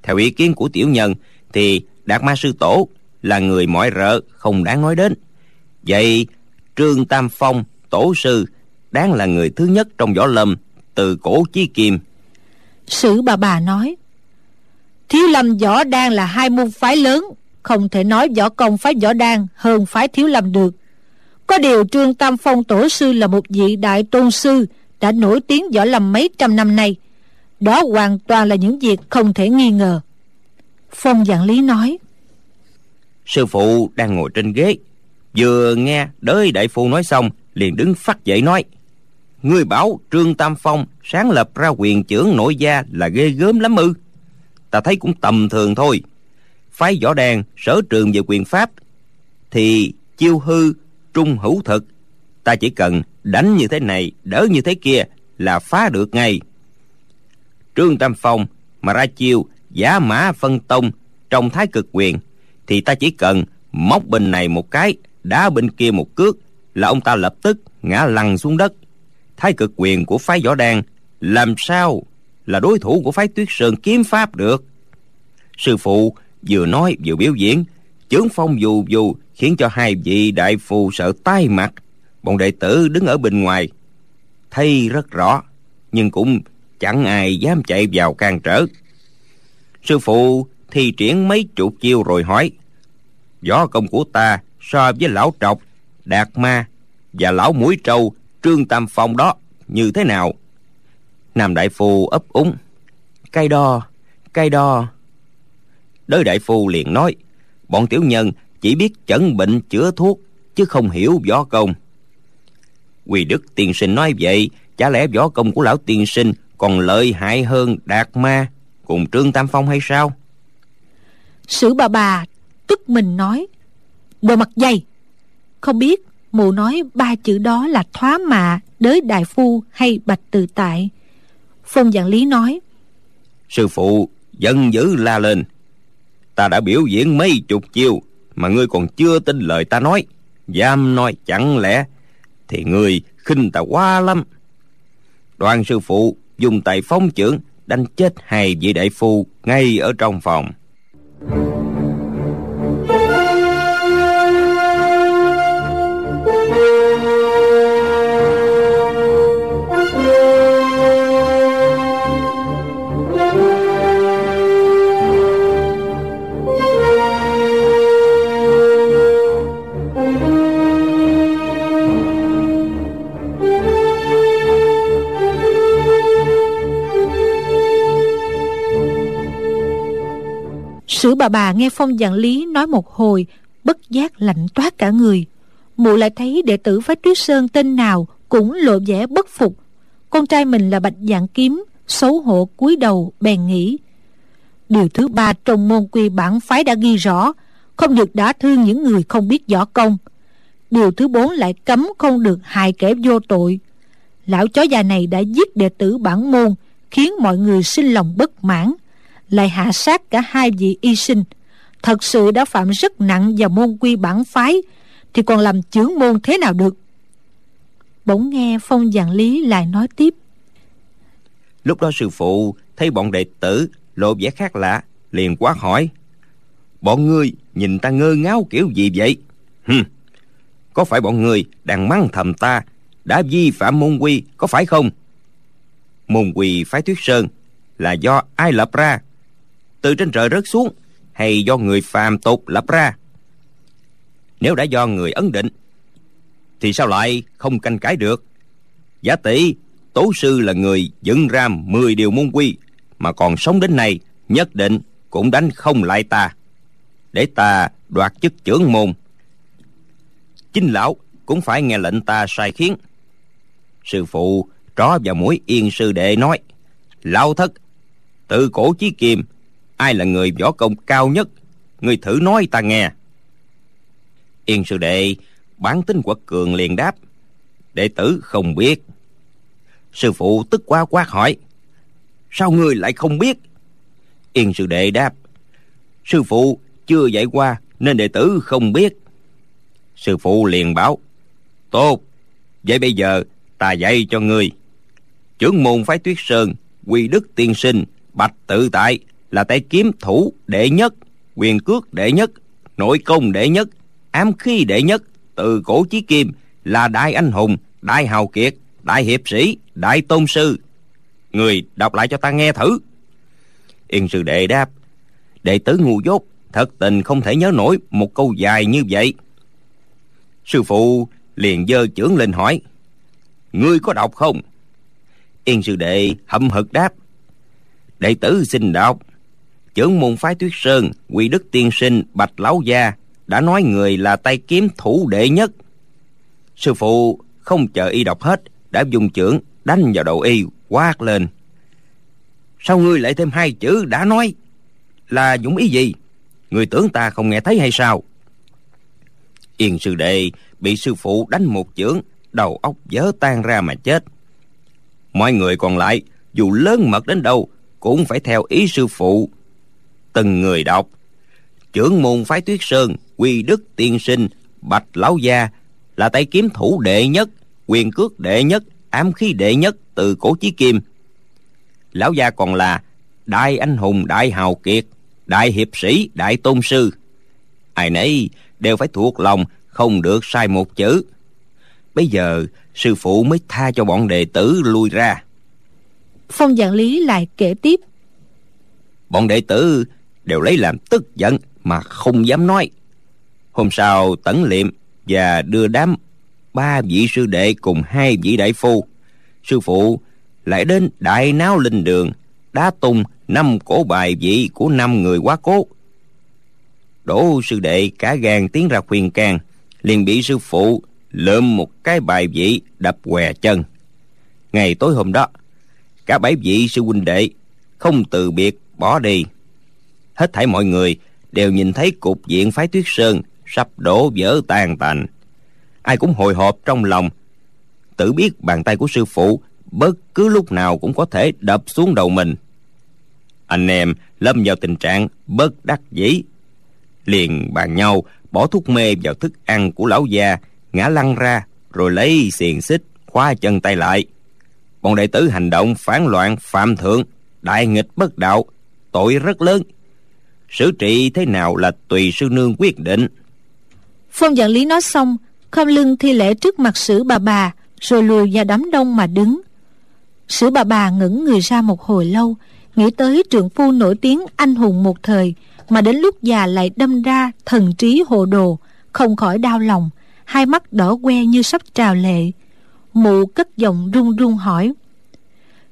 Theo ý kiến của tiểu nhân thì đạt ma sư tổ là người mọi rợ, không đáng nói đến. Vậy trương tam phong, tổ sư đáng là người thứ nhất trong võ lâm từ cổ chí kim. Sử bà bà nói thiếu lâm võ đan là hai môn phái lớn không thể nói võ công phái võ đan hơn phái thiếu lâm được. Có điều trương tam phong tổ sư là một vị đại tôn sư đã nổi tiếng võ lâm mấy trăm năm nay. Đó hoàn toàn là những việc không thể nghi ngờ. Phong dạng lý nói sư phụ đang ngồi trên ghế vừa nghe đới đại phu nói xong liền đứng phát dậy nói ngươi bảo trương tam phong sáng lập ra quyền trưởng nội gia là ghê gớm lắm ư? Ta thấy cũng tầm thường thôi. Phái võ đàn, sở trường về quyền pháp, thì chiêu hư, trung hữu thực. Ta chỉ cần đánh như thế này, đỡ như thế kia là phá được ngay. Trương tam phong mà ra chiêu giả mã phân tông trong thái cực quyền, thì ta chỉ cần móc bên này một cái, đá bên kia một cước là ông ta lập tức ngã lăn xuống đất thái cực quyền của phái võ đan, làm sao là đối thủ của phái tuyết sơn kiếm pháp được? Sư phụ vừa nói vừa biểu diễn chướng phong dù dù khiến cho hai vị đại phù sợ tai mặt. Bọn đệ tử đứng ở bên ngoài, thấy rất rõ, nhưng cũng chẳng ai dám chạy vào can trở. Sư phụ thi triển mấy chục chiêu rồi hỏi, võ công của ta so với lão trọc, đạt ma và lão mũi trâu trương tam phong đó, như thế nào? Nam đại phu ấp úng, cay đo cay đo. Đới đại phu liền nói, bọn tiểu nhân chỉ biết chẩn bệnh chữa thuốc, chứ không hiểu võ công. Quỳ đức tiên sinh nói vậy, chả lẽ võ công của lão tiên sinh còn lợi hại hơn đạt ma cùng trương tam phong hay sao? Sử bà bà tức mình nói bờ mặt dày, không biết mụ nói ba chữ đó là thoá mạ, đới đại phu hay bạch tự tại. Phong dạng lý nói, sư phụ, giận dữ la lên. Ta đã biểu diễn mấy chục chiêu mà ngươi còn chưa tin lời ta nói. Dám nói chẳng lẽ thì ngươi khinh ta quá lắm. Đoàn sư phụ dùng tay phóng chưởng đánh chết hai vị đại phu ngay ở trong phòng. Sử bà bà nghe phong dạng lý nói một hồi, bất giác lạnh toát cả người. Mụ lại thấy đệ tử phái tuyết sơn tên nào cũng lộ vẻ bất phục. Con trai mình là bạch dạng kiếm, xấu hổ cúi đầu bèn nghĩ, điều thứ ba trong môn quy bản phái đã ghi rõ, không được đả thương những người không biết võ công. Điều thứ bốn lại cấm không được hại kẻ vô tội. Lão chó già này đã giết đệ tử bản môn, khiến mọi người sinh lòng bất mãn lại hạ sát cả hai vị y sinh. Thật sự đã phạm rất nặng vào môn quy bản phái, thì còn làm chướng môn thế nào được? Bỗng nghe phong dạng lý lại nói tiếp. Lúc đó sư phụ thấy bọn đệ tử, lộ vẻ khác lạ, liền quát hỏi. Bọn ngươi nhìn ta ngơ ngáo kiểu gì vậy? Hừm có phải bọn ngươi đang mắng thầm ta đã vi phạm môn quy có phải không? Môn quy phái tuyết sơn là do ai lập ra? Từ trên trời rớt xuống, hay do người phàm tục lập ra? Nếu đã do người ấn định, thì sao lại không canh cãi được? Giả tỷ, tố sư là người dựng ra 10 điều môn quy, mà còn sống đến nay, nhất định cũng đánh không lại ta. Để ta đoạt chức trưởng môn, chính lão cũng phải nghe lệnh ta sai khiến. Sư phụ tró vào mũi yên sư đệ nói, lão thất tự cổ chí kim ai là người võ công cao nhất? Người thử nói ta nghe. Yên sư đệ bản tính quật cường liền đáp. Đệ tử không biết. Sư phụ tức quá quát hỏi. Sao ngươi lại không biết? Yên sư đệ đáp. Sư phụ chưa dạy qua nên đệ tử không biết. Sư phụ liền bảo. Tốt, vậy bây giờ ta dạy cho ngươi trưởng môn phái tuyết sơn, quy đức tiên sinh, bạch tự tại là tay kiếm thủ đệ nhất, quyền cước đệ nhất, nội công đệ nhất, ám khí đệ nhất, từ cổ chí kim là đại anh hùng, đại hào kiệt, đại hiệp sĩ, đại tôn sư. Người đọc lại cho ta nghe thử. Yên sư đệ đáp, đệ tử ngu dốt, thật tình không thể nhớ nổi một câu dài như vậy. Sư phụ liền dơ chưởng lên hỏi, ngươi có đọc không? Yên sư đệ hậm hực đáp, đệ tử xin đọc trưởng môn phái tuyết sơn quy đức tiên sinh, bạch lão gia đã nói người là tay kiếm thủ đệ nhất. Sư phụ không chờ y đọc hết, đã dùng chưởng đánh vào đầu y, quát lên. Sao ngươi lại thêm hai chữ đã nói? Là dũng ý gì? Người tưởng ta không nghe thấy hay sao? Yên sư đệ, bị sư phụ đánh một chưởng, đầu óc vỡ tan ra mà chết. Mọi người còn lại, dù lớn mật đến đâu, cũng phải theo ý sư phụ từng người đọc. Trưởng môn phái tuyết sơn quy đức tiên sinh bạch lão gia là tay kiếm thủ đệ nhất quyền cước đệ nhất ám khí đệ nhất từ cổ chí kim. Lão gia còn là đại anh hùng đại hào kiệt đại hiệp sĩ đại tôn sư. Ai nấy đều phải thuộc lòng không được sai một chữ. Bây giờ sư phụ mới tha cho bọn đệ tử lui ra. Phong dạng lý lại kể tiếp. Bọn đệ tử đều lấy làm tức giận mà không dám nói. Hôm sau tẩn liệm và đưa đám ba vị sư đệ cùng hai vị đại phu, sư phụ lại đến đại náo linh đường, đá tung năm cổ bài vị của năm người quá cố. Đỗ sư đệ cả gan tiến ra khuyên can, liền bị sư phụ lượm một cái bài vị đập què chân. Ngày tối hôm đó, cả bảy vị sư huynh đệ không từ biệt bỏ đi hết thảy mọi người đều nhìn thấy cục diện phái tuyết sơn sắp đổ vỡ tan tành. Ai cũng hồi hộp trong lòng. Tự biết bàn tay của sư phụ bất cứ lúc nào cũng có thể đập xuống đầu mình. Anh em lâm vào tình trạng bất đắc dĩ. Liền bàn nhau bỏ thuốc mê vào thức ăn của lão già ngã lăn ra, rồi lấy xiềng xích khóa chân tay lại. Bọn đệ tử hành động phản loạn, phạm thượng, đại nghịch bất đạo, tội rất lớn xử trị thế nào là tùy sư nương quyết định. Phong vạn lý nói xong không lưng thi lễ trước mặt sử bà bà, rồi lùi vào đám đông mà đứng. Sử bà bà ngẩng người ra một hồi lâu, nghĩ tới trượng phu nổi tiếng anh hùng một thời, mà đến lúc già lại đâm ra thần trí hồ đồ, không khỏi đau lòng, hai mắt đỏ que như sắp trào lệ. Mụ cất giọng run run hỏi,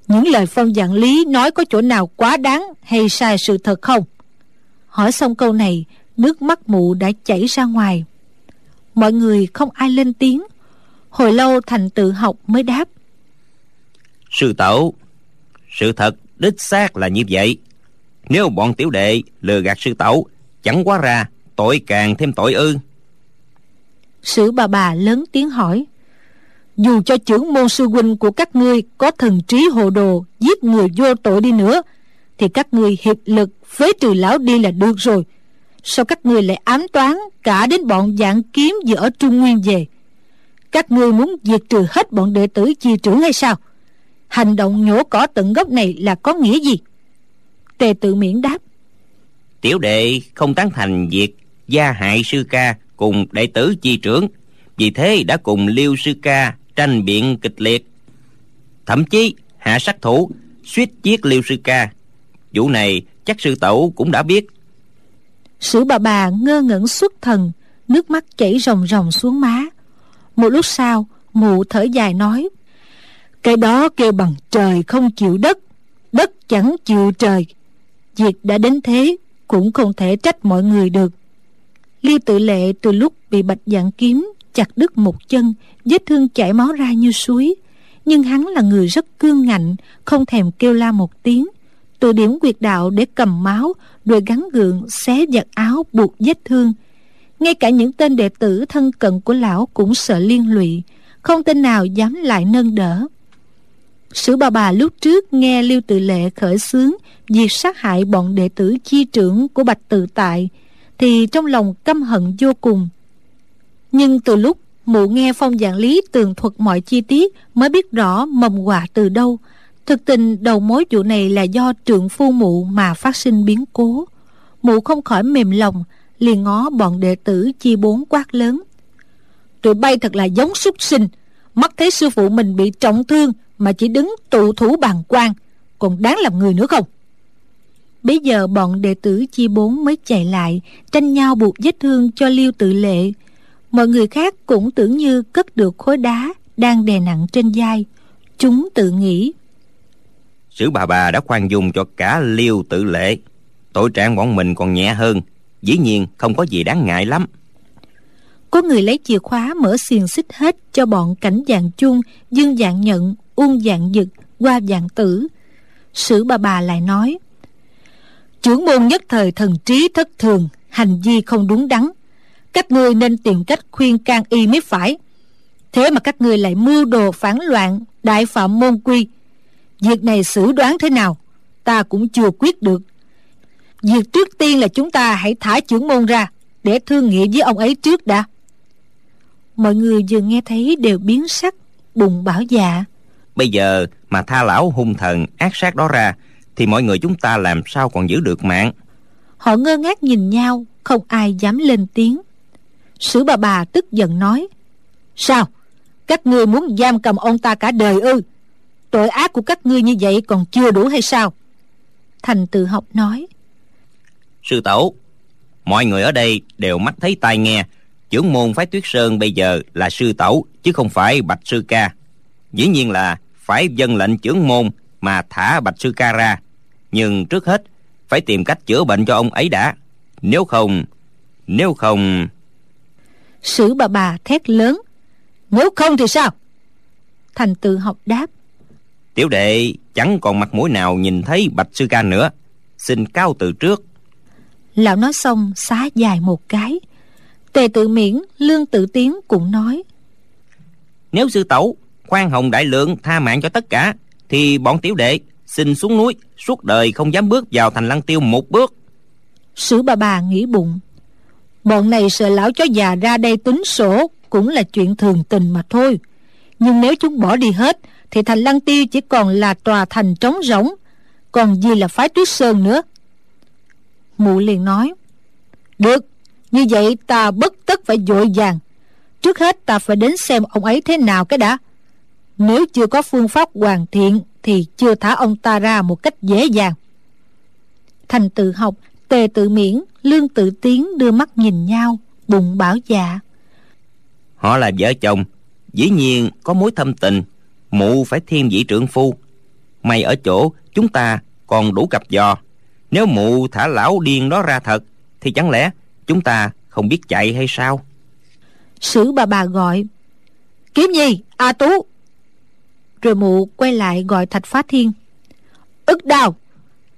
những lời phong dạng lý nói có chỗ nào quá đáng hay sai sự thật không? Hỏi xong câu này nước mắt mụ đã chảy ra ngoài. Mọi người không ai lên tiếng. Hồi lâu thành tự học mới đáp. Sư tẩu sự thật đích xác là như vậy. Nếu bọn tiểu đệ lừa gạt sư tẩu chẳng quá ra tội càng thêm tội ư. Sử bà bà lớn tiếng hỏi. Dù cho trưởng môn sư huynh của các ngươi có thần trí hồ đồ giết người vô tội đi nữa thì các ngươi hiệp lực phế trừ lão đi là được rồi. Sao các ngươi lại ám toán cả đến bọn dạng kiếm vừa ở trung nguyên về? Các ngươi muốn diệt trừ hết bọn đệ tử chi trưởng hay sao? Hành động nhổ cỏ tận gốc này là có nghĩa gì? Tề tự miễn đáp. Tiểu đệ không tán thành việc gia hại sư ca cùng đệ tử chi trưởng. Vì thế đã cùng liêu sư ca tranh biện kịch liệt. Thậm chí hạ sát thủ suýt giết liêu sư ca vụ này chắc sư tẩu cũng đã biết. Sử bà bà ngơ ngẩn xuất thần, nước mắt chảy ròng ròng xuống má. Một lúc sau, mụ thở dài nói, cái đó kêu bằng trời không chịu đất đất chẳng chịu trời. Việc đã đến thế cũng không thể trách mọi người được. Ly tự lệ từ lúc bị bạch dạng kiếm chặt đứt một chân, vết thương chảy máu ra như suối. Nhưng hắn là người rất cương ngạnh, không thèm kêu la một tiếng từ điểm quyệt đạo để cầm máu, rồi gắn gượng, xé giặt áo buộc vết thương. Ngay cả những tên đệ tử thân cận của lão cũng sợ liên lụy, không tên nào dám lại nâng đỡ. Sử bà bà lúc trước nghe lưu tự lệ khởi xướng việc sát hại bọn đệ tử chi trưởng của bạch tự tại, thì trong lòng căm hận vô cùng. Nhưng từ lúc mụ nghe phong dạng lý tường thuật mọi chi tiết mới biết rõ mầm quả từ đâu thực tình, đầu mối vụ này là do trượng phu mụ mà phát sinh biến cố. Mụ không khỏi mềm lòng, liền ngó bọn đệ tử chi bốn quát lớn. Tụi bay thật là giống súc sinh. Mắt thấy sư phụ mình bị trọng thương mà chỉ đứng tụ thủ bàn quan, còn đáng làm người nữa không? Bây giờ bọn đệ tử chi bốn mới chạy lại, tranh nhau buộc vết thương cho liêu tự lệ. Mọi người khác cũng tưởng như cất được khối đá đang đè nặng trên vai. Chúng tự nghĩ sử bà bà đã khoan dung cho cả liêu tự lệ. Tội trạng bọn mình còn nhẹ hơn. Dĩ nhiên, không có gì đáng ngại lắm. Có người lấy chìa khóa mở xiềng xích hết cho bọn cảnh dạng chung, dương dạng nhận, uông dạng dực qua dạng tử. Sử bà bà lại nói, trưởng môn nhất thời thần trí thất thường, hành vi không đúng đắn. Các ngươi nên tìm cách khuyên can y mới phải. Thế mà các ngươi lại mưu đồ phản loạn, đại phạm môn quy việc này xử đoán thế nào? Ta cũng chưa quyết được. Việc trước tiên là chúng ta hãy thả trưởng môn ra để thương nghị với ông ấy trước đã. Mọi người vừa nghe thấy đều biến sắc bùng bảo dạ. Bây giờ mà tha lão hung thần ác sát đó ra thì mọi người chúng ta làm sao còn giữ được mạng? Họ ngơ ngác nhìn nhau không ai dám lên tiếng. Sử bà bà tức giận nói sao? Các ngươi muốn giam cầm ông ta cả đời ư tội ác của các ngươi như vậy còn chưa đủ hay sao? Thành tự học nói. Sư tẩu mọi người ở đây đều mắt thấy tai nghe. Trưởng môn phái tuyết sơn bây giờ là sư tẩu chứ không phải bạch sư ca. Dĩ nhiên là phải dân lệnh trưởng môn mà thả bạch sư ca ra. Nhưng trước hết phải tìm cách chữa bệnh cho ông ấy đã. Nếu không nếu không sử bà bà thét lớn. Nếu không thì sao? Thành tự học đáp tiểu đệ chẳng còn mặt mũi nào nhìn thấy bạch sư ca nữa. Xin cao từ trước. Lão nói xong xá dài một cái. Tề tự miễn lương tự tiến cũng nói. Nếu sư tẩu khoan hồng đại lượng tha mạng cho tất cả thì bọn tiểu đệ xin xuống núi suốt đời không dám bước vào thành lăng tiêu một bước. Sử bà bà nghĩ bụng. Bọn này sợ lão chó già ra đây tính sổ cũng là chuyện thường tình mà thôi. Nhưng nếu chúng bỏ đi hết thì thành lăng tiêu chỉ còn là tòa thành trống rỗng, còn gì là phái tuyết sơn nữa? Mụ liền nói, được, như vậy ta bất tất phải dội vàng. Trước hết ta phải đến xem ông ấy thế nào cái đã. Nếu chưa có phương pháp hoàn thiện thì chưa thả ông ta ra một cách dễ dàng. Thành tự học, tề tự miễn, lương tự tiến đưa mắt nhìn nhau, bụng bảo dạ. Họ là vợ chồng, dĩ nhiên có mối thâm tình mụ phải thiên vị trượng phu. May ở chỗ chúng ta còn đủ cặp giò. Nếu mụ thả lão điên đó ra thật, thì chẳng lẽ chúng ta không biết chạy hay sao? Sử bà bà gọi, kiếm nhi a tú? Rồi mụ quay lại gọi thạch phá thiên, ức đào,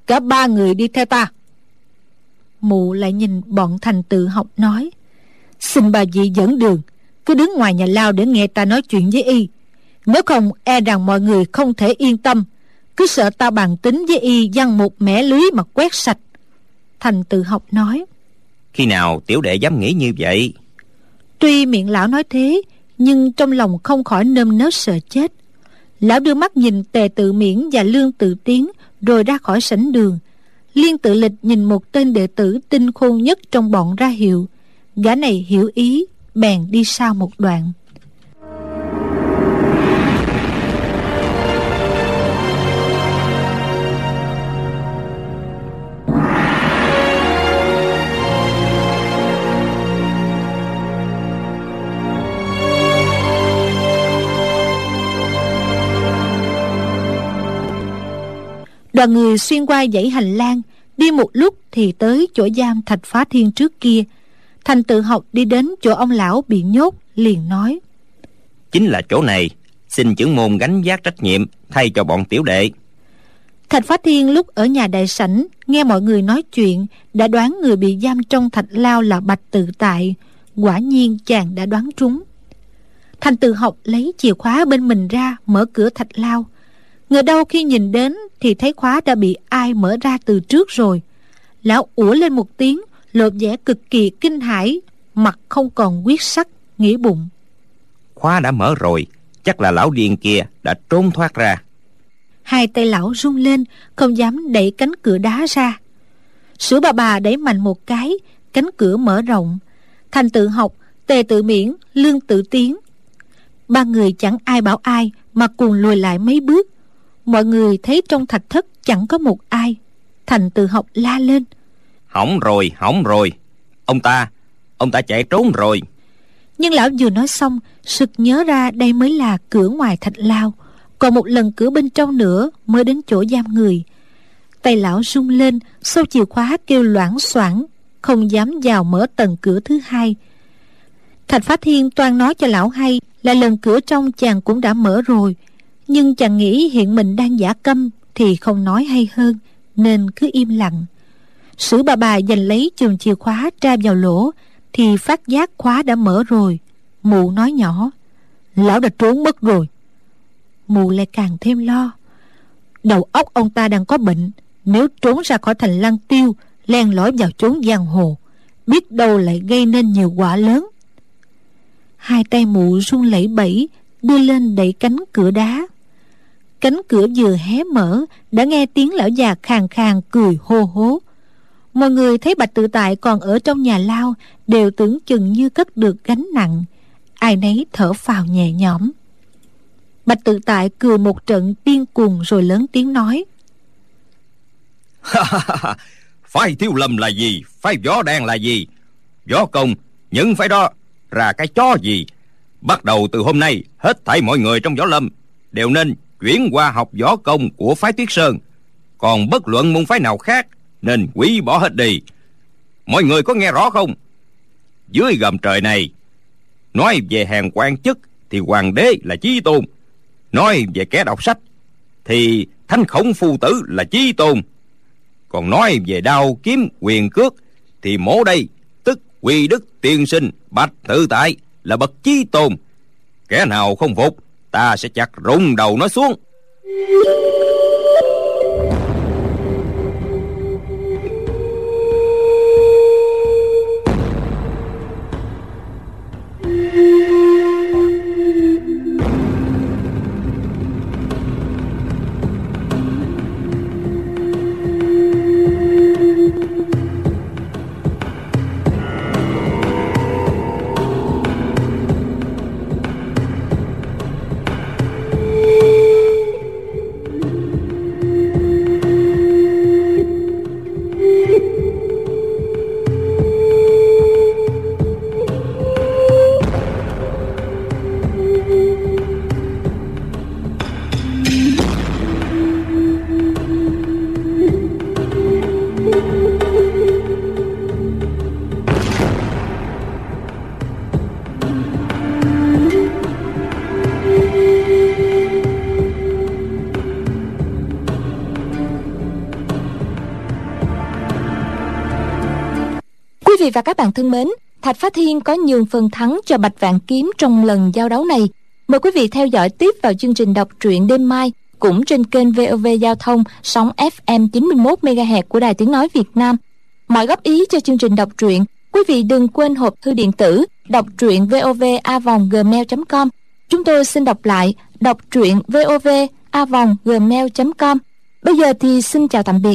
cả ba người đi theo ta. Mụ lại nhìn bọn thành tự học nói, xin bà dì dẫn đường, cứ đứng ngoài nhà lao để nghe ta nói chuyện với y nếu không e rằng mọi người không thể yên tâm. Cứ sợ ta bàn tính với y văng một mẻ lưới mà quét sạch. Thành tự học nói. Khi nào tiểu đệ dám nghĩ như vậy? Tuy miệng lão nói thế nhưng trong lòng không khỏi nơm nớp sợ chết. Lão đưa mắt nhìn tề tự miễn và lương tự tiến rồi ra khỏi sảnh đường. Liên tự lịch nhìn một tên đệ tử tinh khôn nhất trong bọn ra hiệu. Gã này hiểu ý bèn đi sau một đoạn đoàn người xuyên qua dãy hành lang đi một lúc thì tới chỗ giam thạch phá thiên trước kia. Thành tự học đi đến chỗ ông lão bị nhốt liền nói chính là chỗ này xin trưởng môn gánh vác trách nhiệm thay cho bọn tiểu đệ. Thạch phá thiên lúc ở nhà đại sảnh nghe mọi người nói chuyện đã đoán người bị giam trong thạch lao là bạch tự tại. Quả nhiên chàng đã đoán trúng. Thành tự học lấy chìa khóa bên mình ra mở cửa thạch lao ngờ đâu khi nhìn đến thì thấy khóa đã bị ai mở ra từ trước rồi. Lão ủa lên một tiếng lộ vẻ cực kỳ kinh hãi mặt không còn quyết sắc nghĩ bụng. Khóa đã mở rồi chắc là lão điên kia đã trốn thoát ra. Hai tay lão rung lên không dám đẩy cánh cửa đá ra. Sữa bà bà đẩy mạnh một cái cánh cửa mở rộng. Thành tự học tề tự miễn lương tự tiến. Ba người chẳng ai bảo ai mà cùng lùi lại mấy bước mọi người thấy trong thạch thất chẳng có một ai. Thành tự học la lên. Hỏng rồi hỏng rồi. Ông ta ông ta chạy trốn rồi. Nhưng lão vừa nói xong sực nhớ ra đây mới là cửa ngoài thạch lao. Còn một lần cửa bên trong nữa mới đến chỗ giam người. Tay lão rung lên sau chìa khóa kêu loảng xoảng không dám vào mở tầng cửa thứ hai. Thạch phá thiên toan nói cho lão hay là lần cửa trong chàng cũng đã mở rồi nhưng chàng nghĩ hiện mình đang giả câm thì không nói hay hơn, nên cứ im lặng. Sử bà bà giành lấy chùm chìa khóa tra vào lỗ, thì phát giác khóa đã mở rồi. Mụ nói nhỏ, lão đã trốn mất rồi. Mụ lại càng thêm lo, đầu óc ông ta đang có bệnh, nếu trốn ra khỏi thành lăng tiêu, len lỏi vào chốn giang hồ, biết đâu lại gây nên nhiều quả lớn. Hai tay mụ run lẩy bẩy, đưa lên đẩy cánh cửa đá cánh cửa vừa hé mở, đã nghe tiếng lão già khàn khàn cười hô hố. Mọi người thấy bạch tự tại còn ở trong nhà lao, đều tưởng chừng như cất được gánh nặng. Ai nấy thở phào nhẹ nhõm. Bạch tự tại cười một trận điên cuồng rồi lớn tiếng nói. Phái thiếu lâm là gì? Phái gió đen là gì? Gió công, những phái đó ra cái chó gì? Bắt đầu từ hôm nay, hết thảy mọi người trong võ lâm đều nên chuyển qua học võ công của phái tuyết sơn. Còn bất luận môn phái nào khác, nên quý bỏ hết đi. Mọi người có nghe rõ không? Dưới gầm trời này, nói về hàng quan chức thì hoàng đế là chí tôn. Nói về kẻ đọc sách thì thánh khổng phu tử là chí tôn. Còn nói về đao kiếm quyền cước thì mổ đây, tức quy đức tiên sinh bạch tự tại là bậc chí tôn. Kẻ nào không phục ta sẽ chặt rụng đầu nó xuống. Thân mến, Thạch Phá Thiên có nhường phần thắng cho Bạch Vạn Kiếm trong lần giao đấu này. Mời quý vị theo dõi tiếp vào chương trình đọc truyện đêm mai cũng trên kênh VOV Giao thông sóng FM 91 MHz của Đài Tiếng nói Việt Nam. Mọi góp ý cho chương trình đọc truyện, quý vị đừng quên hộp thư điện tử đọc truyện vovavonggmail.com. Chúng tôi xin đọc lại đọc truyện vovavonggmail.com. Bây giờ thì xin chào tạm biệt